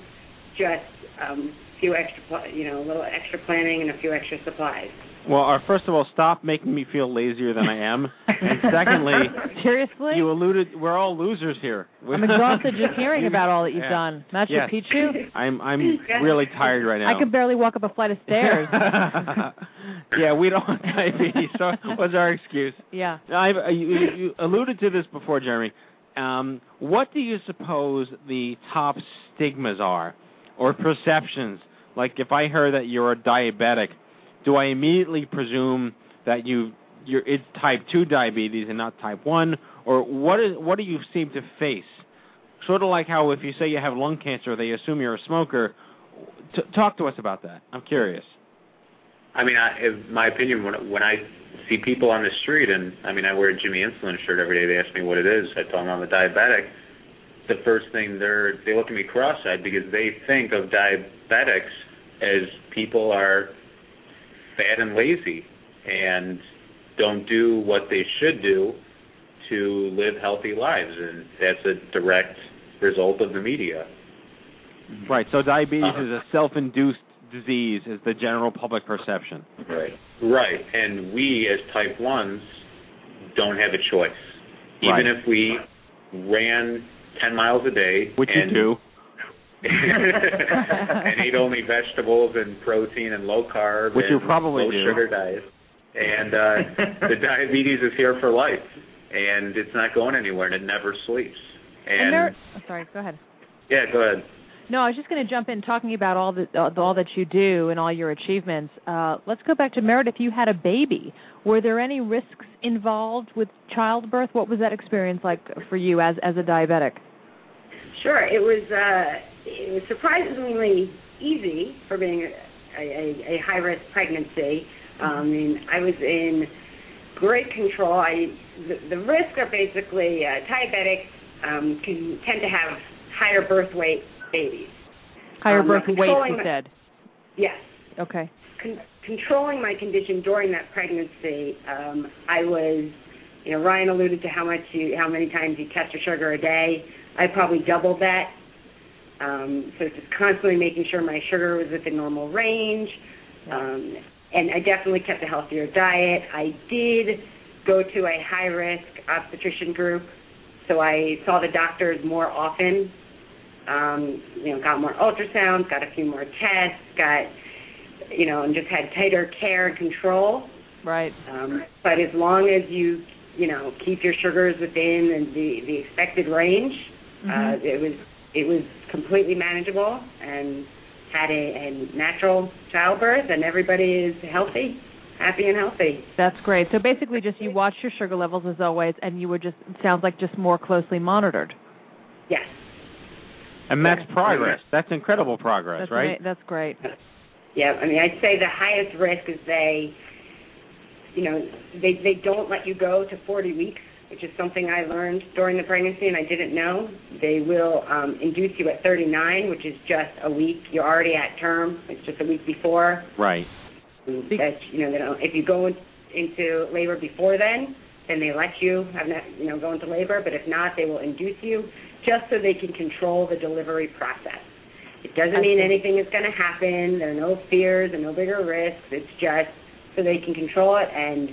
just um, a few extra, you know, a little extra planning and a few extra supplies. Well, uh, first of all, stop making me feel lazier than I am, and secondly, seriously, you alluded we're all losers here. I'm exhausted just hearing about all that you've Yeah. done. Machu Yes. Picchu. I'm I'm really tired right now. I can barely walk up a flight of stairs. yeah, we don't have diabetes, so what's our excuse? yeah. I've, uh, you, you you alluded to this before, Jeremy. Um, what do you suppose the top stigmas are, or perceptions? Like, if I heard that you're a diabetic, do I immediately presume that you you're it's type two diabetes and not type one, or what is what do you seem to face? Sort of like how if you say you have lung cancer, they assume you're a smoker. T- talk to us about that. I'm curious. I mean, I, in my opinion, when when I see people on the street, and I mean, I wear a Jimmy Insulin shirt every day. They ask me what it is. I tell them I'm a diabetic. The first thing they're they look at me cross-eyed because they think of diabetics as people are fat and lazy and don't do what they should do to live healthy lives, and that's a direct result of the media. Right. So diabetes Uh-huh. is a self-induced disease, is the general public perception. Right. Right. And we as type ones don't have a choice. Even Right. if we ran ten miles a day Which and, you do. and eat only vegetables and protein and low carb Which and you probably low do. sugar diet. And uh the diabetes is here for life and it's not going anywhere and it never sleeps. And And, there, oh, sorry, go ahead. yeah, go ahead. No, I was just going to jump in talking about all the uh, all that you do and all your achievements. Uh, let's go back to Meredith. You had a baby. Were there any risks involved with childbirth? What was that experience like for you as as a diabetic? Sure, it was uh, it was surprisingly easy for being a, a, a high risk pregnancy. Um, I mean, I was in great control. I the, the risks are basically uh, diabetics um, can tend to have higher birth weight babies. Higher Um, birth weight, you my- said. Yes. Okay. Con- controlling my condition during that pregnancy, um, I was, you know, Ryan alluded to how much you, how many times you test your sugar a day. I probably doubled that. Um, so just constantly making sure my sugar was within normal range. Um, and I definitely kept a healthier diet. I did go to a high risk obstetrician group, so I saw the doctors more often. Um, you know, got more ultrasounds, got a few more tests, got you know, and just had tighter care and control. Right. Um, but as long as you, you know, keep your sugars within the the expected range, uh, Mhm. it was it was completely manageable and had a, a natural childbirth, and everybody is healthy, happy and healthy. That's great. So basically, just you watched your sugar levels as always, and you were just it sounds like just more closely monitored. Yes. And that's progress. That's incredible progress, That's right? ama- That's great. Yeah, I mean, I'd say the highest risk is they you know, they they don't let you go to 40 weeks, which is something I learned during the pregnancy and I didn't know. They will um, induce you at 39, which is just a week. You're already at term. It's just a week before. Right. That you know, they don't, if you go in, into labor before then, then they let you have that, you know go into labor. But if not, they will induce you just so they can control the delivery process. It doesn't mean anything is going to happen. There are no fears and no bigger risks. It's just so they can control it and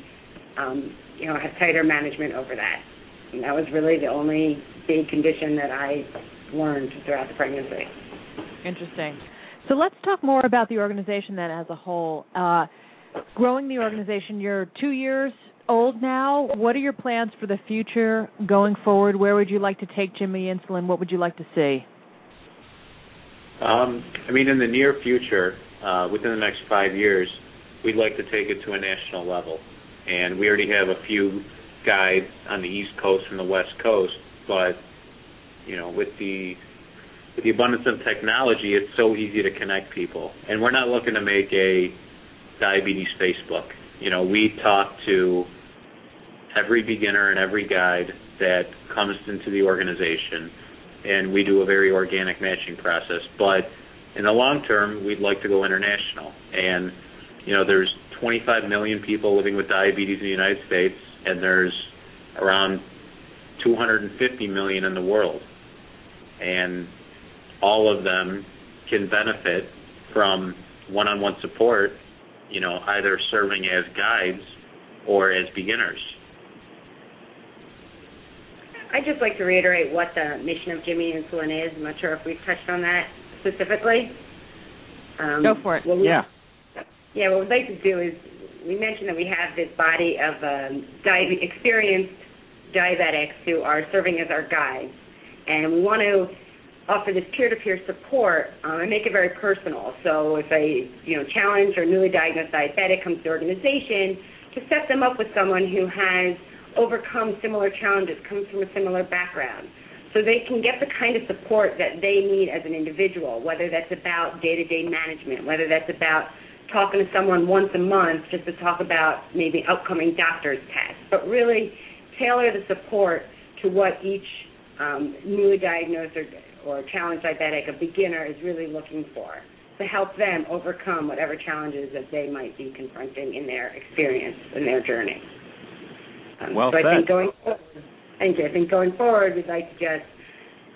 um, you know have tighter management over that. And that was really the only big condition that I learned throughout the pregnancy. Interesting. So let's talk more about the organization then as a whole. Uh, growing the organization, you're two years old now. What are your plans for the future going forward? Where would you like to take Jimmy Insulin? What would you like to see? Um, I mean, in the near future, uh, within the next five years, we'd like to take it to a national level. And we already have a few guides on the East Coast and the West Coast, but you know, with the with the abundance of technology, it's so easy to connect people. And we're not looking to make a diabetes Facebook. You know, we talk to every beginner and every guide that comes into the organization, and we do a very organic matching process. But in the long term, we'd like to go international. And you know, there's 25 million people living with diabetes in the United States, and there's around 250 million in the world. And all of them can benefit from one-on-one support, you know, either serving as guides or as beginners. I'd just like to reiterate what the mission of Jimmy Insulin is. I'm not sure if we've touched on that specifically. Um, Go for it. what we- Yeah. Yeah, what we'd like to do is we mentioned that we have this body of um, di- experienced diabetics who are serving as our guides, and we want to offer this peer-to-peer support um, and make it very personal. So if a you know challenged or newly diagnosed diabetic comes to the organization, to set them up with someone who has overcome similar challenges, comes from a similar background. So they can get the kind of support that they need as an individual, whether that's about day-to-day management, whether that's about talking to someone once a month just to talk about maybe upcoming doctor's tests, but really tailor the support to what each um, newly diagnosed or, or challenged diabetic, a beginner, is really looking for to help them overcome whatever challenges that they might be confronting in their experience in their journey. Um, Well so I think going forward, thank you. I think going forward, we'd like to just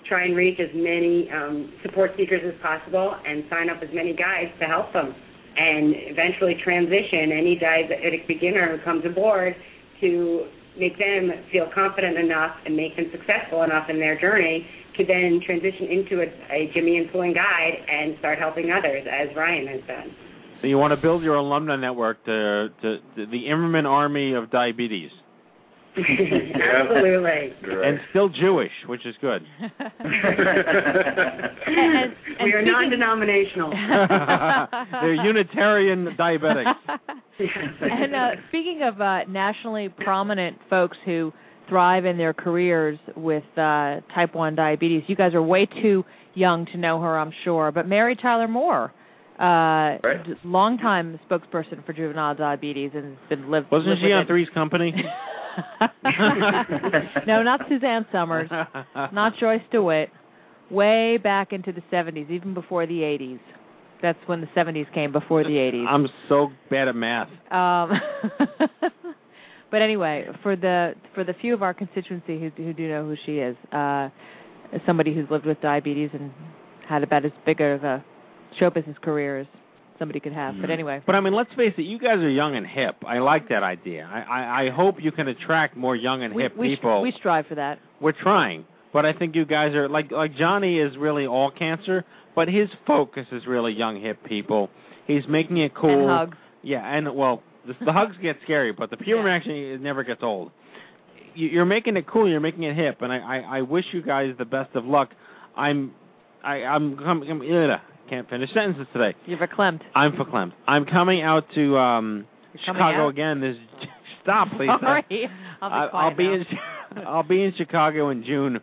try and reach as many um, support seekers as possible and sign up as many guides to help them and eventually transition any diabetic beginner who comes aboard to make them feel confident enough and make them successful enough in their journey to then transition into a, a Jimmy Insulin guide and start helping others as Ryan has done. So you want to build your alumni network to, to, to the Immerman Army of Diabetes. Absolutely. And still Jewish, which is good. And- and we are speaking- non-denominational. They're Unitarian diabetics. and uh, speaking of uh, nationally prominent folks who thrive in their careers with uh, type 1 diabetes, you guys are way too young to know her, I'm sure. But Mary Tyler Moore, uh, d- longtime spokesperson for juvenile diabetes, and has been lived. Wasn't lived she on it. Three's Company? no, not Suzanne Somers, not Joyce DeWitt. Way back into the 70s, even before the 80s. That's when the 70s came, before the 80s. I'm so bad at math. Um, but anyway, for the for the few of our constituency who who do know who she is, uh, somebody who's lived with diabetes and had about as big of a show business career as somebody could have. But anyway, But I mean, let's face it. You guys are young and hip. I like that idea. I I, I hope you can attract more young and we hip we, people. we strive for that. We're trying, but I think you guys are like like Johnny is really all cancer, but his focus is really young hip people. He's making it cool. And hugs. Yeah, and well, the, the hugs get scary, but the pure reaction it never gets old. You- You're making it cool. You're making it hip, and I I, I wish you guys the best of luck. I'm I I'm, I'm, I'm can't finish sentences today. You're verklempt. I'm verklempt. I'm coming out to um Chicago out? again. This stop, please. Sorry. I'll be I'll be in I'll be in Chicago in June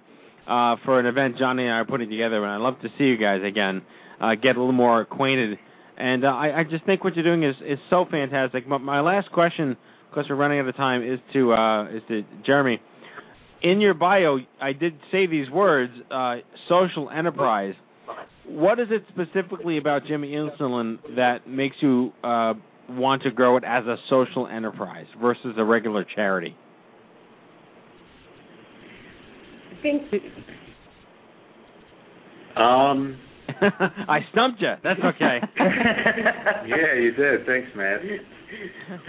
uh for an event Johnny and I are putting together and I'd love to see you guys again. Uh get a little more acquainted And uh, I, I just think what you're doing is is so fantastic. But my last question, because we're running out of time, is to uh, is to Jeremy. In your bio, I did say these words, uh, social enterprise. What is it specifically about Jimmy Insulin that makes you uh, want to grow it as a social enterprise versus a regular charity? I think Um, I stumped you. That's okay. yeah, you did. Thanks, Matt.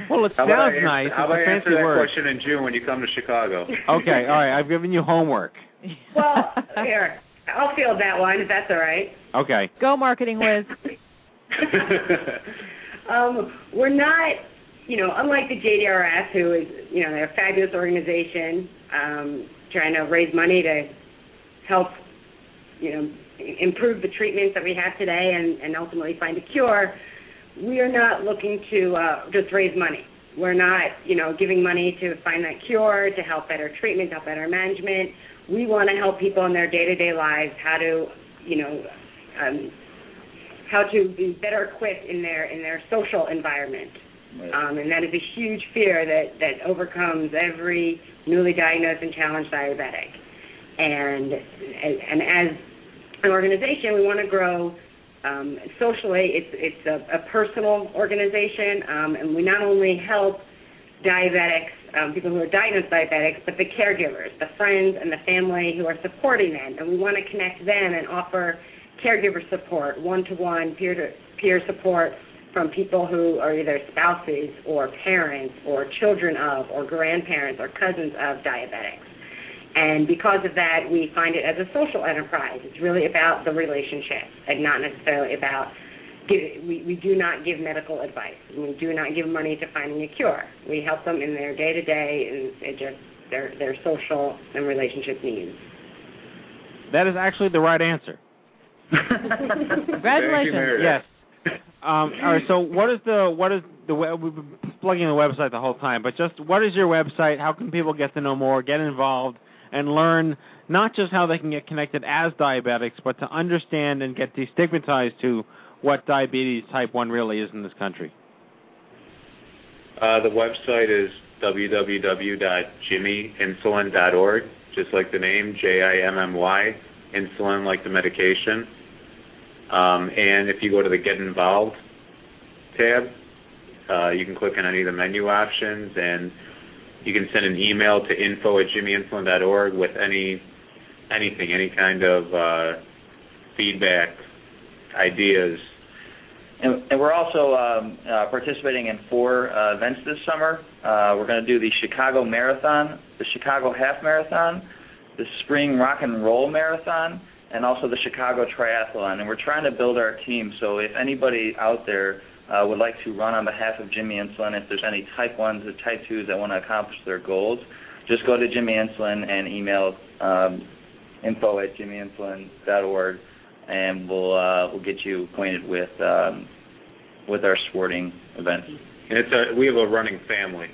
Well, it How sounds answer- nice. How It's about a I fancy answer that word. question in June when you come to Chicago? Okay, all right. I've given you homework. well, here I'll field that one if that's all right. Okay. Go marketing whiz. Um, we're not, you know, unlike the JDRF, who is, you know, they're a fabulous organization um, trying to raise money to help, you know, improve the treatments that we have today and, and ultimately find a cure. We are not looking to uh, just raise money. We're not, you know, giving money to find that cure, to help better treatment, to help better management. We want to help people in their day-to-day lives how to, you know, um, how to be better equipped in their in their social environment. Um, and that is a huge fear that that overcomes every newly diagnosed and challenged diabetic. And and as an organization, we want to grow um, socially. It's it's a, a personal organization, um, and we not only help diabetics, um, people who are diagnosed diabetics, but the caregivers, the friends, and the family who are supporting them. And we want to connect them and offer caregiver support, one-to-one, peer-to-peer support from people who are either spouses or parents or children of or grandparents or cousins of diabetics. And because of that, we find it as a social enterprise. It's really about the relationship and not necessarily about give, we, we do not give medical advice. We do not give money to finding a cure. We help them in their day to day and it just their their social and relationship needs. That is actually the right answer. Congratulations. Yes. Um, all right. So, what is the what is the web, we've been plugging the website the whole time, but just what is your website? How can people get to know more, get involved, and learn not just how they can get connected as diabetics, but to understand and get destigmatized to what diabetes type one really is in this country? Uh, the website is www.jimmyinsulin.org, just like the name, J-I-M-M-Y, insulin like the medication. Um, and if you go to the Get Involved tab, uh, you can click on any of the menu options, and you can send an email to info at jimmyinsulin.org with any anything, any kind of uh, feedback, ideas. And, we're also um, uh, participating in four uh, events this summer. Uh, we're going to do the Chicago Marathon, the Chicago Half Marathon, the Spring Rock and Roll Marathon, and also the Chicago Triathlon. And we're trying to build our team. So if anybody out there uh, would like to run on behalf of Jimmy Insulin, if there's any Type 1s or Type 2s that want to accomplish their goals, just go to Jimmy Insulin and email um, info at jimmyinsulin.org, and we'll uh, we'll get you acquainted with um, with our sporting events. And it's a, we have a running family,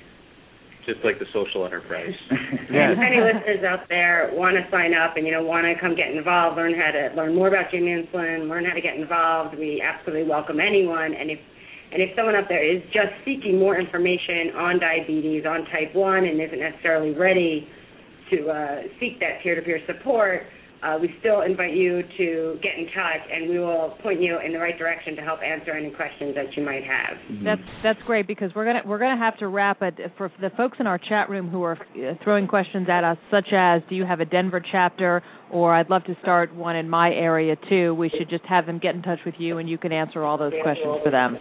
just like the social enterprise. And if any listeners out there want to sign up and you know want to come get involved, learn how to learn more about Jimmy Insulin, learn how to get involved, we absolutely welcome anyone. And if and if someone out there is just seeking more information on diabetes, on type one, and isn't necessarily ready to uh, seek that peer-to-peer support, uh, we still invite you to get in touch, and we will point you in the right direction to help answer any questions that you might have. That's that's great because we're gonna we're gonna have to wrap it for the folks in our chat room who are uh, throwing questions at us, such as Do you have a Denver chapter? Or I'd love to start one in my area too. We should just have them get in touch with you, and you can answer all those questions for them.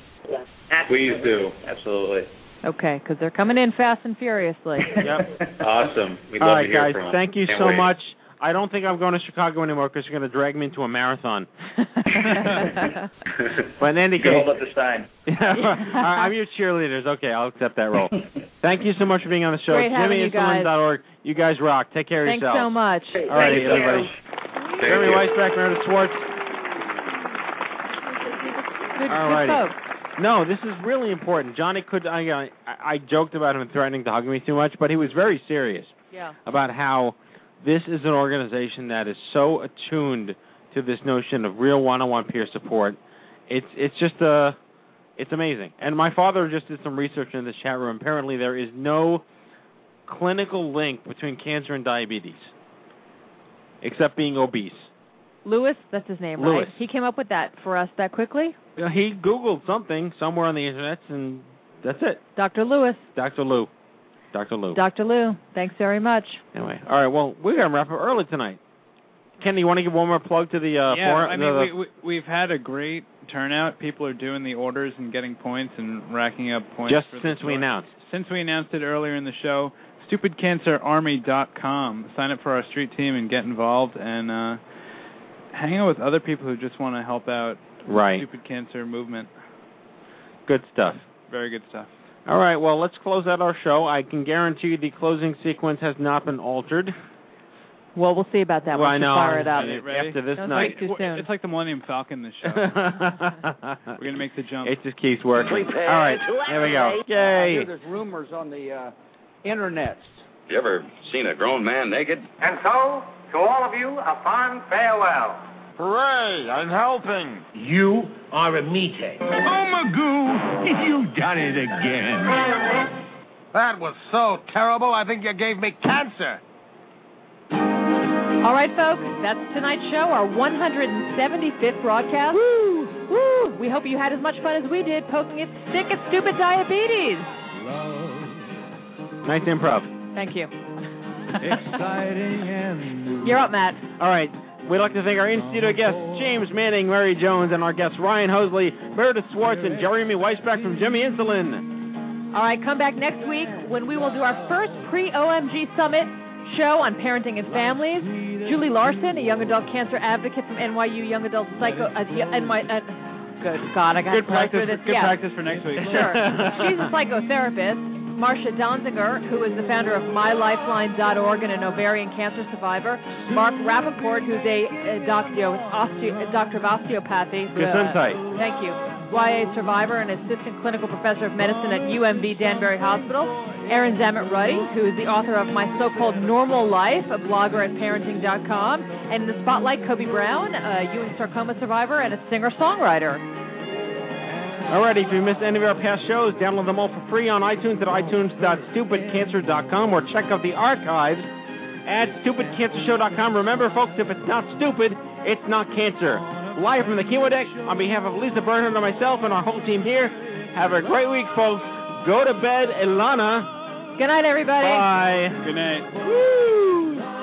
Please do. Absolutely. Okay, because they're coming in fast and furiously. Yep. Awesome. We'd love right, to hear guys. from 'em. Thank you Can't so wait. much. I don't think I'm going to Chicago anymore because you're going to drag me into a marathon. But in any case, hold up the sign. I- I'm your cheerleaders. Okay, I'll accept that role. Thank you so much for being on the show. Great having you guys. JimmyInsulin.org. You guys rock. Take care of yourself. Thanks yourselves. so much. All right, everybody. Thank Jeremy you. Weisbach, Meredith Swartz. Good, All righty. No, this is really important. Johnny could. I, I I joked about him threatening to hug me too much, but he was very serious Yeah. about how this is an organization that is so attuned to this notion of real one-on-one peer support It's it's just uh it's amazing. And my father just did some research in the chat room. Apparently, there is no clinical link between cancer and diabetes, except being obese. Lewis, that's his name, Lewis. right? He came up with that for us that quickly. Yeah, He Googled something somewhere on the internet, and that's it. Dr. Lewis, Dr. Lou. Dr. Lou. Dr. Lou, thanks very much. Anyway, all right. Well, we're gonna wrap up early tonight. Kenny, you want to give one more plug to the uh, yeah, forum- I mean, the- we, we, we've had a great turnout. People are doing the orders and getting points and racking up points. just since we announced. Since we announced it earlier in the show, stupidcancerarmy.com. Sign up for our street team and get involved and uh, hang out with other people who just want to help out the Right. stupid cancer movement. Good stuff. Very good stuff. All right. Well, let's close out our show. I can guarantee you the closing sequence has not been altered. Well, we'll see about that Well, once I you know. fire it up. Ready? Ready? After this Don't night. speak too soon. It's like the Millennium Falcon. This show. We're gonna make the jump. It just keeps working. All right. to Here we go. I Yay. hear there's rumors on the uh, internet. You ever seen a grown man naked? And so, to all of you, a fond farewell. Hooray! I'm helping. You are a meathead. Oh, Magoo, you've done it again. That was so terrible, I think you gave me cancer. All right, folks, that's tonight's show, our 175th broadcast. Woo! Woo! We hope you had as much fun as we did poking its stick at stupid diabetes. Nice improv. Thank you. Exciting and You're up, Matt. All right. We'd like to thank our in-studio guests, James Manning, Mary Jones, and our guests, Ryan Hoesley, Meredith Swartz, and Jeremy Weisbach from Jimmy Insulin. All right, come back next week when we will do our first pre-OMG Summit show on parenting and families. Julie Larson, a young adult cancer advocate from NYU Young Adult Psycho. Uh, NY, uh, good God, I got good practice. this. Good yeah. practice for next week. Sure. She's a psychotherapist. Marcia Donziger, who is the founder of MyLifeline.org and an ovarian cancer survivor. Mark Rappaport, who's a, a, doctor, osteo, a doctor of osteopathy. Gesundheit. thank you. YA survivor and assistant clinical professor of medicine at UMB Danbury Hospital. Erin Zammett Ruddy, who is the author of My So-Called Normal Life, a blogger at parenting.com. And in the spotlight, Kobe Brown, a Ewing sarcoma survivor and a singer-songwriter. Alrighty, if you missed any of our past shows, download them all for free on iTunes at itunes.stupidcancer.com or check out the archives at stupidcancershow.com. Remember, folks, if it's not stupid, it's not cancer. Live from the Kimo Deck, on behalf of Lisa Bernhard and myself and our whole team here, have a great week, folks. Go to bed, Ilana. Good night, everybody. Bye. Good night. Woo!